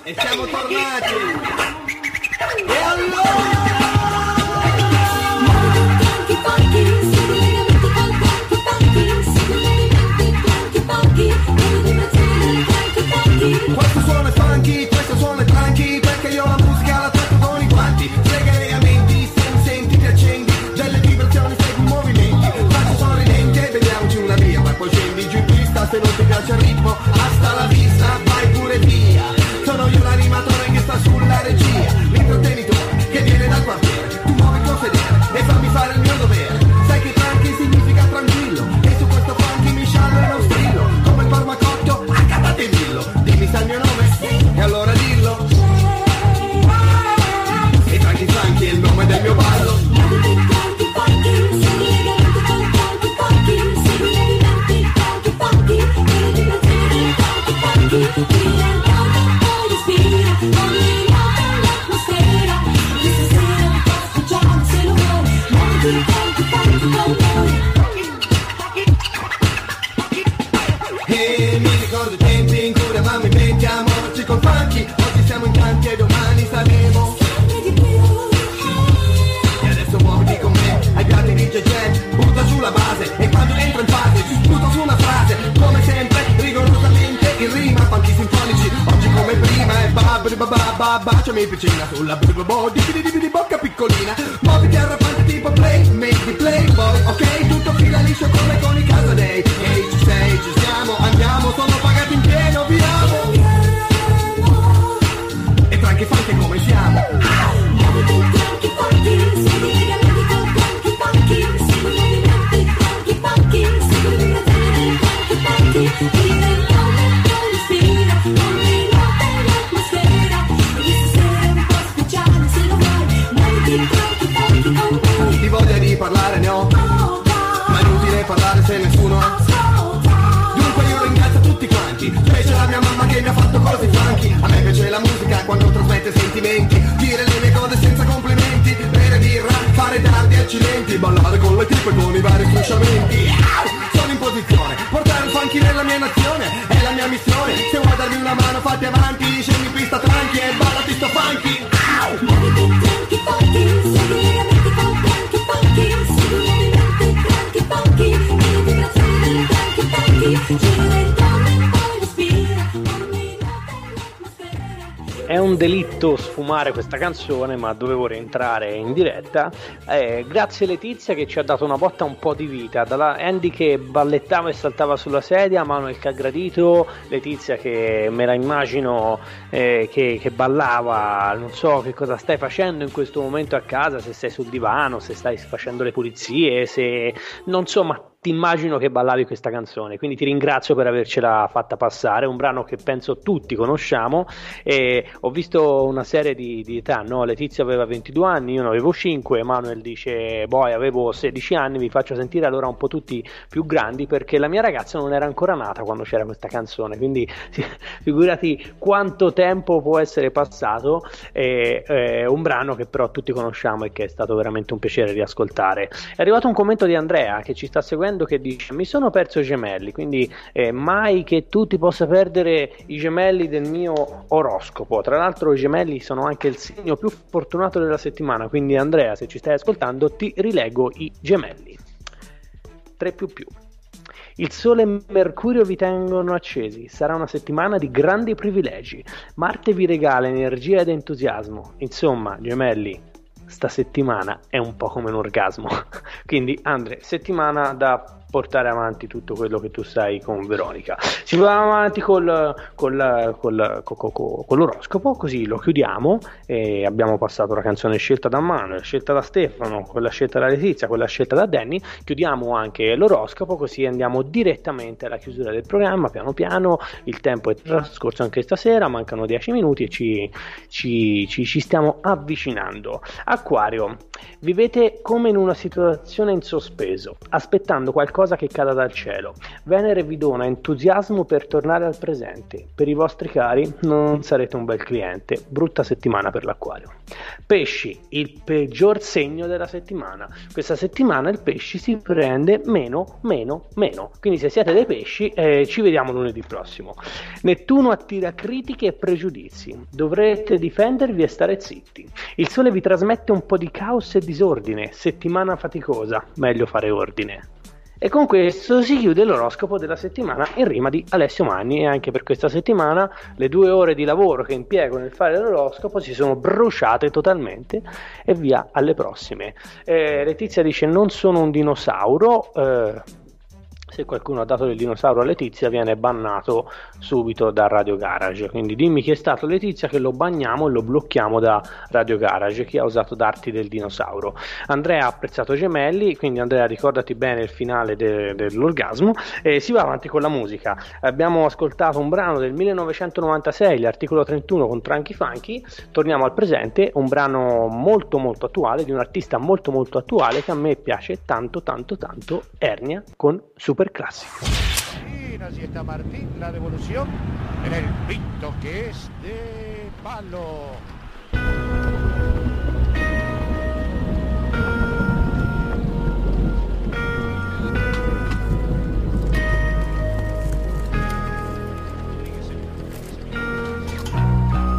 E siamo tornati. E allora? Se non ti piace il ritmo Hasta la vista, vai pure via. Sono io E babà Baciami piccina sulla bo di di di bocca piccolina. Muoviti arrampante tipo play Make the playboy Ok? Tutto fila liscio come con i Casadei Ehi ci sei ci siamo andiamo rifacimenti Ballare con le tipe con i vari sfrusciamenti ah, Sono in posizione, portare un funky nella mia nazione È la mia missione, se vuoi darmi una mano fatti avanti delitto sfumare questa canzone, ma dovevo rientrare in diretta. Eh, grazie Letizia che ci ha dato una botta un po' di vita. Dalla Andy che ballettava e saltava sulla sedia, Manuel che ha gradito, Letizia che me la immagino eh, che, che ballava. Non so che cosa stai facendo in questo momento a casa, se sei sul divano, se stai facendo le pulizie, se non so, ma ti immagino che ballavi questa canzone, quindi ti ringrazio per avercela fatta passare, un brano che penso tutti conosciamo e ho visto una serie di, di età, no? Letizia aveva 22 anni, io ne avevo 5, Emanuel dice boy avevo 16 anni, vi faccio sentire allora un po' tutti più grandi perché la mia ragazza non era ancora nata quando c'era questa canzone, quindi figurati quanto tempo può essere passato, è, è un brano che però tutti conosciamo e che è stato veramente un piacere di ascoltare. È arrivato un commento di Andrea che ci sta seguendo che dice mi sono perso i gemelli quindi eh, mai che tu ti possa perdere i gemelli del mio oroscopo tra l'altro i gemelli sono anche il segno più fortunato della settimana quindi Andrea se ci stai ascoltando ti rilego i gemelli 3 più più il Sole e Mercurio vi tengono accesi, sarà una settimana di grandi privilegi. Marte vi regala energia ed entusiasmo. Insomma, gemelli, sta settimana è un po' come un orgasmo. Quindi Andre, settimana da portare avanti tutto quello che tu sai con Veronica. Si va avanti col, col, col, con l'oroscopo, così lo chiudiamo e abbiamo passato la canzone scelta da Manuel, scelta da Stefano, quella scelta da Letizia, quella scelta da Danny, chiudiamo anche l'oroscopo così andiamo direttamente alla chiusura del programma, piano piano, il tempo è trascorso anche stasera, mancano 10 minuti e ci, ci, ci, ci stiamo avvicinando. Acquario, vivete come in una situazione in sospeso, aspettando qualcosa che cada dal cielo. Venere vi dona entusiasmo per tornare al presente. Per i vostri cari non sarete un bel cliente. Brutta settimana per l'acquario. Pesci, il peggior segno della settimana. Questa settimana il pesci si prende meno, meno, meno. Quindi se siete dei pesci eh, ci vediamo lunedì prossimo. Nettuno attira critiche e pregiudizi. Dovrete difendervi e stare zitti. Il sole vi trasmette un po' di caos e disordine. Settimana faticosa. Meglio fare ordine. E con questo si chiude l'oroscopo della settimana in rima di Alessio Manni e anche per questa settimana le due ore di lavoro che impiego nel fare l'oroscopo si sono bruciate totalmente e via alle prossime. Eh, Letizia dice non sono un dinosauro, eh, se qualcuno ha dato del dinosauro a Letizia viene bannato subito da Radio Garage. Quindi dimmi chi è stato Letizia che lo bagniamo e lo blocchiamo da Radio Garage chi ha usato darti del dinosauro. Andrea ha apprezzato Gemelli quindi Andrea ricordati bene il finale de- dell'orgasmo. E si va avanti con la musica. Abbiamo ascoltato un brano del 1996 l'articolo 31 con Tranchi Funky. Torniamo al presente un brano molto molto attuale di un artista molto molto attuale che a me piace tanto tanto tanto Ernia con Super clásico. Así está Martín, la devolución en el pinto que es de palo.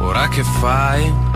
Ora che fai?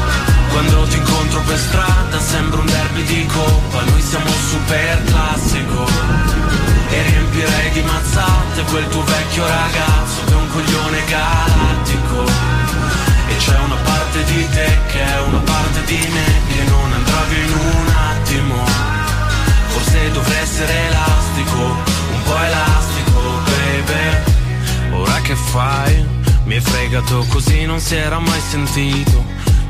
quando ti incontro per strada sembra un derby di coppa. Noi siamo super classico. E riempirei di mazzate quel tuo vecchio ragazzo Che è un coglione galattico. E c'è una parte di te che è una parte di me Che non andrà via in un attimo. Forse dovrei essere elastico Un po' elastico baby. Ora che fai? Mi hai fregato così non si era mai sentito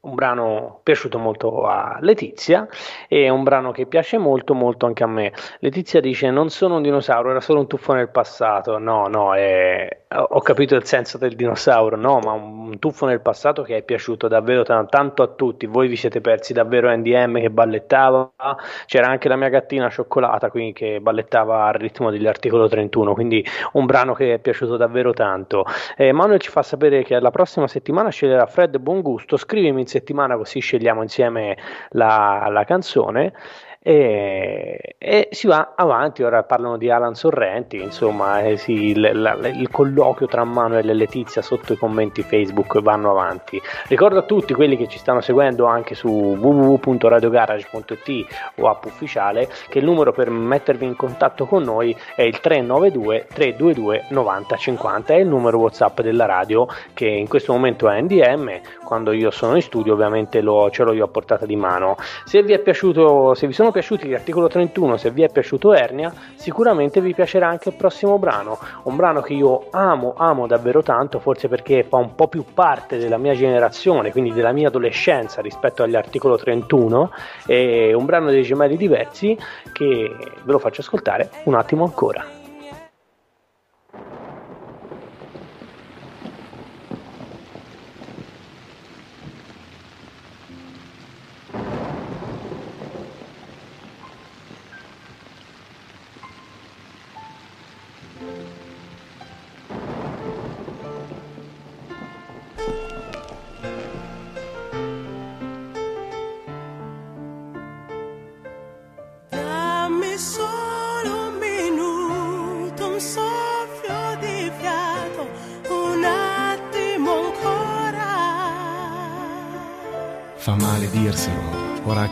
un brano piaciuto molto a Letizia e un brano che piace molto molto anche a me. Letizia dice non sono un dinosauro, era solo un tuffo nel passato. No, no, è... ho capito il senso del dinosauro, no, ma un tuffo nel passato che è piaciuto davvero t- tanto a tutti. Voi vi siete persi davvero NDM che ballettava, c'era anche la mia gattina cioccolata quindi che ballettava al ritmo dell'articolo 31, quindi un brano che è piaciuto davvero tanto. Eh, Manuel ci fa sapere che la prossima settimana sceglierà Fred Buongusto, scrivimi settimana così scegliamo insieme la, la canzone e, e, si va avanti. Ora parlano di Alan Sorrenti, insomma, eh, sì, il, la, il, colloquio tra Manuel e Letizia sotto i commenti Facebook vanno avanti. Ricordo a tutti quelli che ci stanno seguendo anche su www.radiogarage.it o app ufficiale che il numero per mettervi in contatto con noi è il 392 322 9050, è il numero WhatsApp della radio che in questo momento è NDM. Quando io sono in studio, ovviamente lo, ce l'ho io a portata di mano. Se vi è piaciuto, se vi sono piaciuti l'articolo 31, se vi è piaciuto Ernia, sicuramente vi piacerà anche il prossimo brano, un brano che io amo, amo davvero tanto, forse perché fa un po' più parte della mia generazione, quindi della mia adolescenza rispetto agli articolo 31, è un brano dei gemelli diversi che ve lo faccio ascoltare un attimo ancora.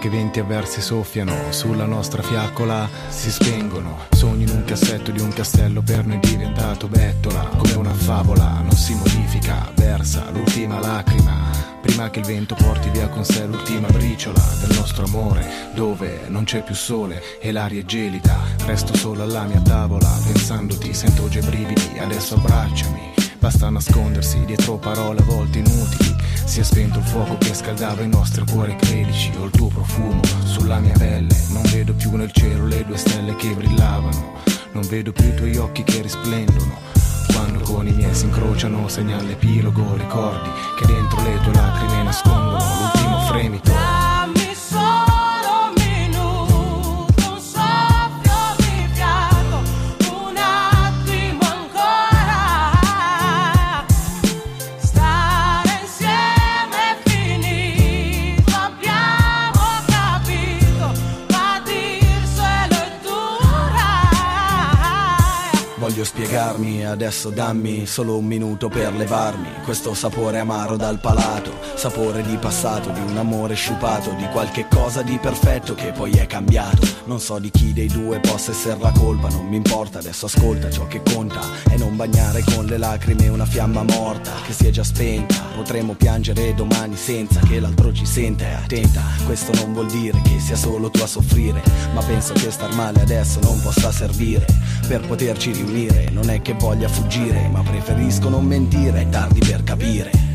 Che venti avversi soffiano sulla nostra fiaccola si spengono. Sogni in un cassetto di un castello per noi diventato bettola. Come una favola non si modifica, versa l'ultima lacrima. Prima che il vento porti via con sé l'ultima briciola del nostro amore, dove non c'è più sole e l'aria è gelida. Resto solo alla mia tavola, pensandoti, sento già i brividi, adesso abbracciami. Basta nascondersi dietro parole a volte inutili si è spento il fuoco che scaldava i nostri cuori credici Ho il tuo profumo sulla mia pelle Non vedo più nel cielo le due stelle che brillavano Non vedo più i tuoi occhi che risplendono Quando con i miei si incrociano segna l'epilogo Ricordi che dentro le tue lacrime nascondono L'ultimo fremito spiegarmi, adesso dammi solo un minuto per levarmi questo sapore amaro dal palato, sapore di passato, di un amore sciupato, di qualche cosa di perfetto che poi è cambiato. Non so di chi dei due possa essere la colpa, non mi importa, adesso ascolta ciò che conta e non bagnare con le lacrime una fiamma morta che si è già spenta. Potremmo piangere domani senza che l'altro ci senta e attenta. Questo non vuol dire che sia solo tu a soffrire, ma penso che star male adesso non possa servire per poterci riunire. Non è che voglia fuggire, ma preferisco non mentire, è tardi per capire.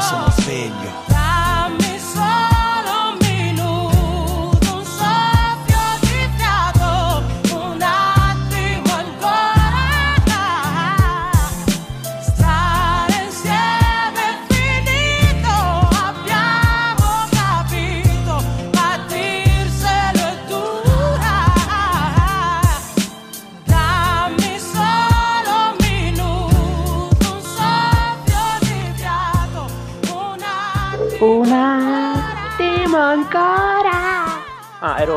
sogno, ma ora sono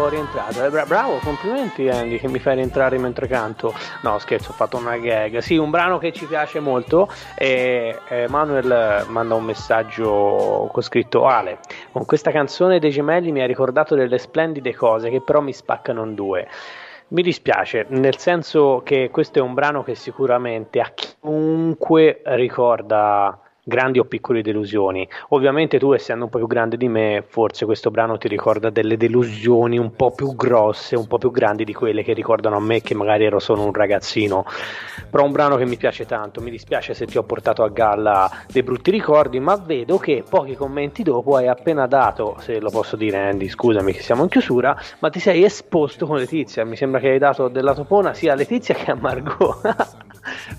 Rientrato. Eh, bra- bravo, complimenti Andy che mi fai rientrare mentre canto. No, scherzo, ho fatto una gag. Sì, un brano che ci piace molto. E eh, Manuel manda un messaggio con scritto Ale. Con questa canzone dei gemelli mi ha ricordato delle splendide cose che però mi spaccano in due. Mi dispiace, nel senso che questo è un brano che sicuramente a chiunque ricorda grandi o piccole delusioni. Ovviamente tu, essendo un po' più grande di me, forse questo brano ti ricorda delle delusioni un po' più grosse, un po' più grandi di quelle che ricordano a me che magari ero solo un ragazzino. Però è un brano che mi piace tanto, mi dispiace se ti ho portato a galla dei brutti ricordi, ma vedo che pochi commenti dopo hai appena dato, se lo posso dire Andy, scusami che siamo in chiusura, ma ti sei esposto con Letizia, mi sembra che hai dato della topona sia a Letizia che a Margot.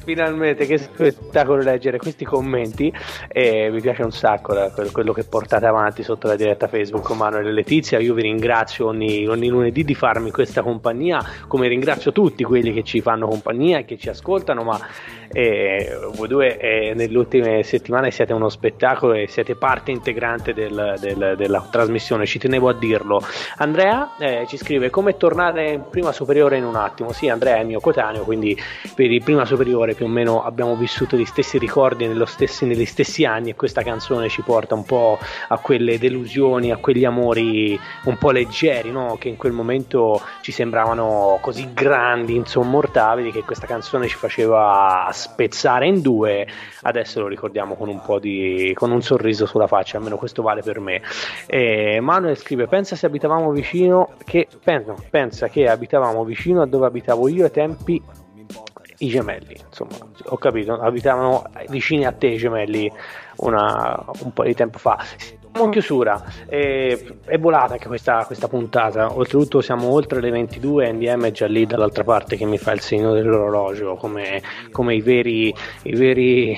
Finalmente, che spettacolo leggere questi commenti e mi piace un sacco quello, quello che portate avanti sotto la diretta Facebook Manuel e Letizia. Io vi ringrazio ogni, ogni lunedì di farmi questa compagnia, come ringrazio tutti quelli che ci fanno compagnia e che ci ascoltano, ma eh, voi due nelle ultime settimane siete uno spettacolo e siete parte integrante del- del- della trasmissione, ci tenevo a dirlo. Andrea eh, ci scrive come tornare in prima superiore in un attimo. Sì, Andrea è mio coetaneo, quindi per il prima superiore più o meno abbiamo vissuto gli stessi ricordi stessi- negli stessi anni e questa canzone ci porta un po' a quelle delusioni, a quegli amori un po' leggeri, no? che in quel momento ci sembravano così grandi, insommortabili, che questa canzone ci faceva spezzare in due. Adesso lo ricordiamo con un po' di con un sorriso sulla faccia, almeno questo vale per me. E Manuel scrive: Pensa se abitavamo vicino, che pensa, pensa che abitavamo vicino a dove abitavo io ai tempi i gemelli, insomma, ho capito, abitavano vicini a te i gemelli una- un po' di tempo fa. Siamo in chiusura, e- è volata anche questa, questa puntata, oltretutto siamo oltre le 22 e NDM è già lì dall'altra parte che mi fa il segno dell'orologio, come, come i veri, i veri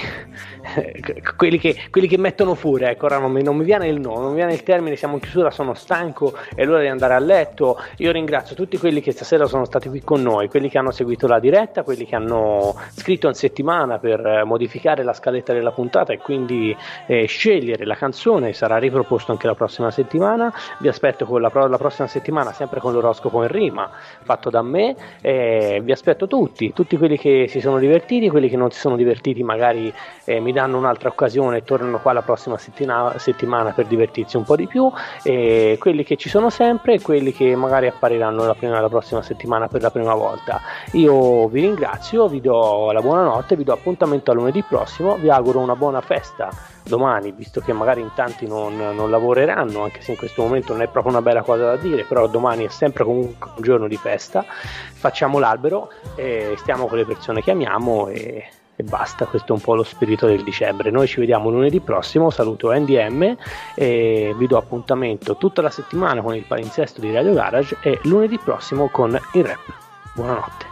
quelli, che, quelli che mettono furia, ecco, ora non mi, non mi viene il nome, non mi viene il termine, siamo in chiusura, sono stanco, è l'ora di andare a letto, io ringrazio tutti quelli che stasera sono stati qui con noi, quelli che hanno seguito la diretta, quelli che hanno scritto in settimana per eh, modificare la scaletta della puntata e quindi eh, scegliere la canzone, sarà riproposto anche la prossima settimana, vi aspetto con la, la prossima settimana sempre con l'oroscopo in rima, fatto da me, eh, vi aspetto tutti, tutti quelli che si sono divertiti, quelli che non si sono divertiti magari eh, mi danno un'altra occasione e tornano qua la prossima settimana per divertirsi un po' di più, e quelli che ci sono sempre e quelli che magari appariranno la, prima- la prossima settimana per la prima volta. Io vi ringrazio, vi do la buonanotte, vi do appuntamento a lunedì prossimo, vi auguro una buona festa domani, visto che magari in tanti non, non lavoreranno, anche se in questo momento non è proprio una bella cosa da dire, però domani è sempre comunque un giorno di festa, facciamo l'albero, e stiamo con le persone che amiamo e, e basta, questo è un po' lo spirito del dicembre. Noi ci vediamo lunedì prossimo, saluto NDM e vi do appuntamento tutta la settimana con il palinsesto di Radio Garage e lunedì prossimo con il rap. Buonanotte.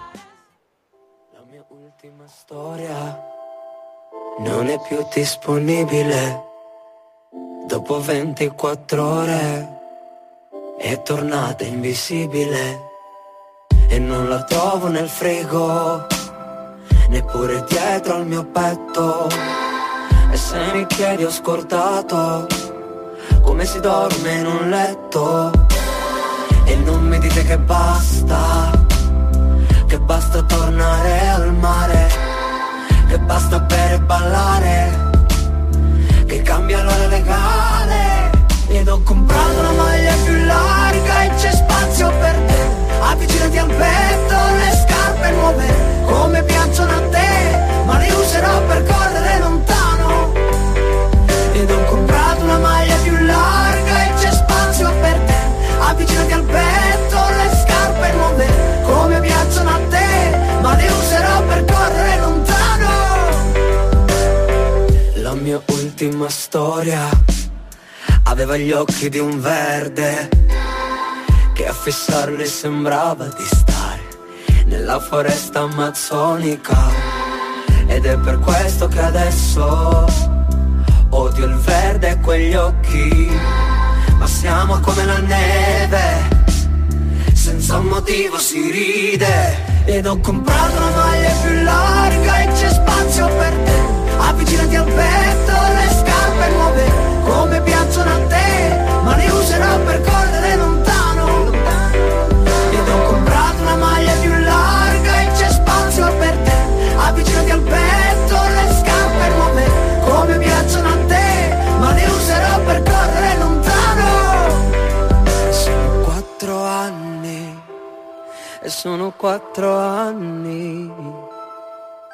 La mia ultima storia non è più disponibile. Dopo 24 ore è tornata invisibile e non la trovo nel frigo, neppure dietro al mio petto. E se mi chiedi ho scordato come si dorme in un letto. E non mi dite che basta, che basta tornare al mare, che basta e ballare, che cambia l'ora legale. Ed ho comprato una maglia più larga e c'è spazio per te. Avvicinati al petto, le scarpe nuove, come piacciono a te, ma le userò per correre lontano. Ed ho comprato una maglia più larga e c'è spazio per te. Avvicinati al petto, le scarpe nuove, come piacciono a te, ma le userò per correre lontano. La mia ultima storia aveva gli occhi di un verde che a fissarli sembrava di stare nella foresta amazzonica. Ed è per questo che adesso odio il verde e quegli occhi, ma siamo come la neve, senza un motivo si ride. Ed ho comprato una maglia più larga e c'è spazio per te, avvicinati al petto, le scarpe nuove, come piacciono a te, ma le userò per correre lontano. Quattro anni.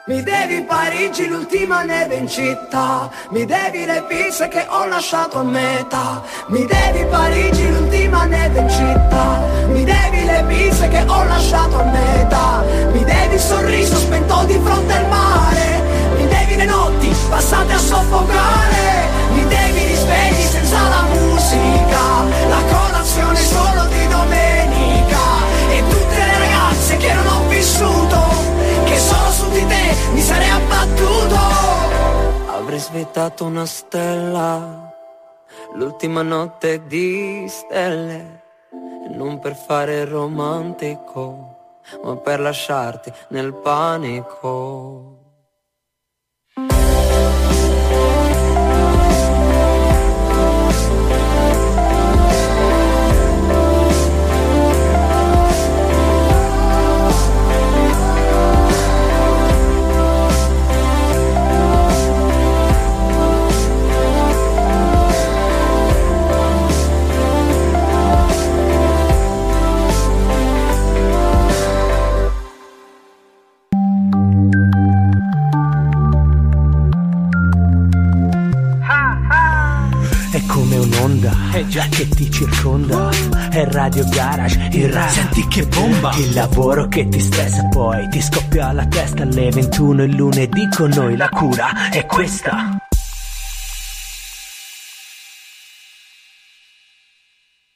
Mi devi Parigi, l'ultima neve in città. Mi devi le pizze che ho lasciato a metà. Mi devi Parigi, l'ultima neve in città. Mi devi le pizze che ho lasciato a metà. Mi devi il sorriso spento di fronte al mare. Mi devi le notti passate a soffocare. Mi devi i risvegli senza la musica. La colazione solo di vissuto che solo su di te mi sarei abbattuto. Avrei svetato una stella, l'ultima notte di stelle, non per fare romantico, ma per lasciarti nel panico. Un'onda che ti circonda. È Radio Garage, il rap. Senti che bomba! Il lavoro che ti stressa poi ti scoppia la testa alle 21 il lunedì con noi. La cura è questa.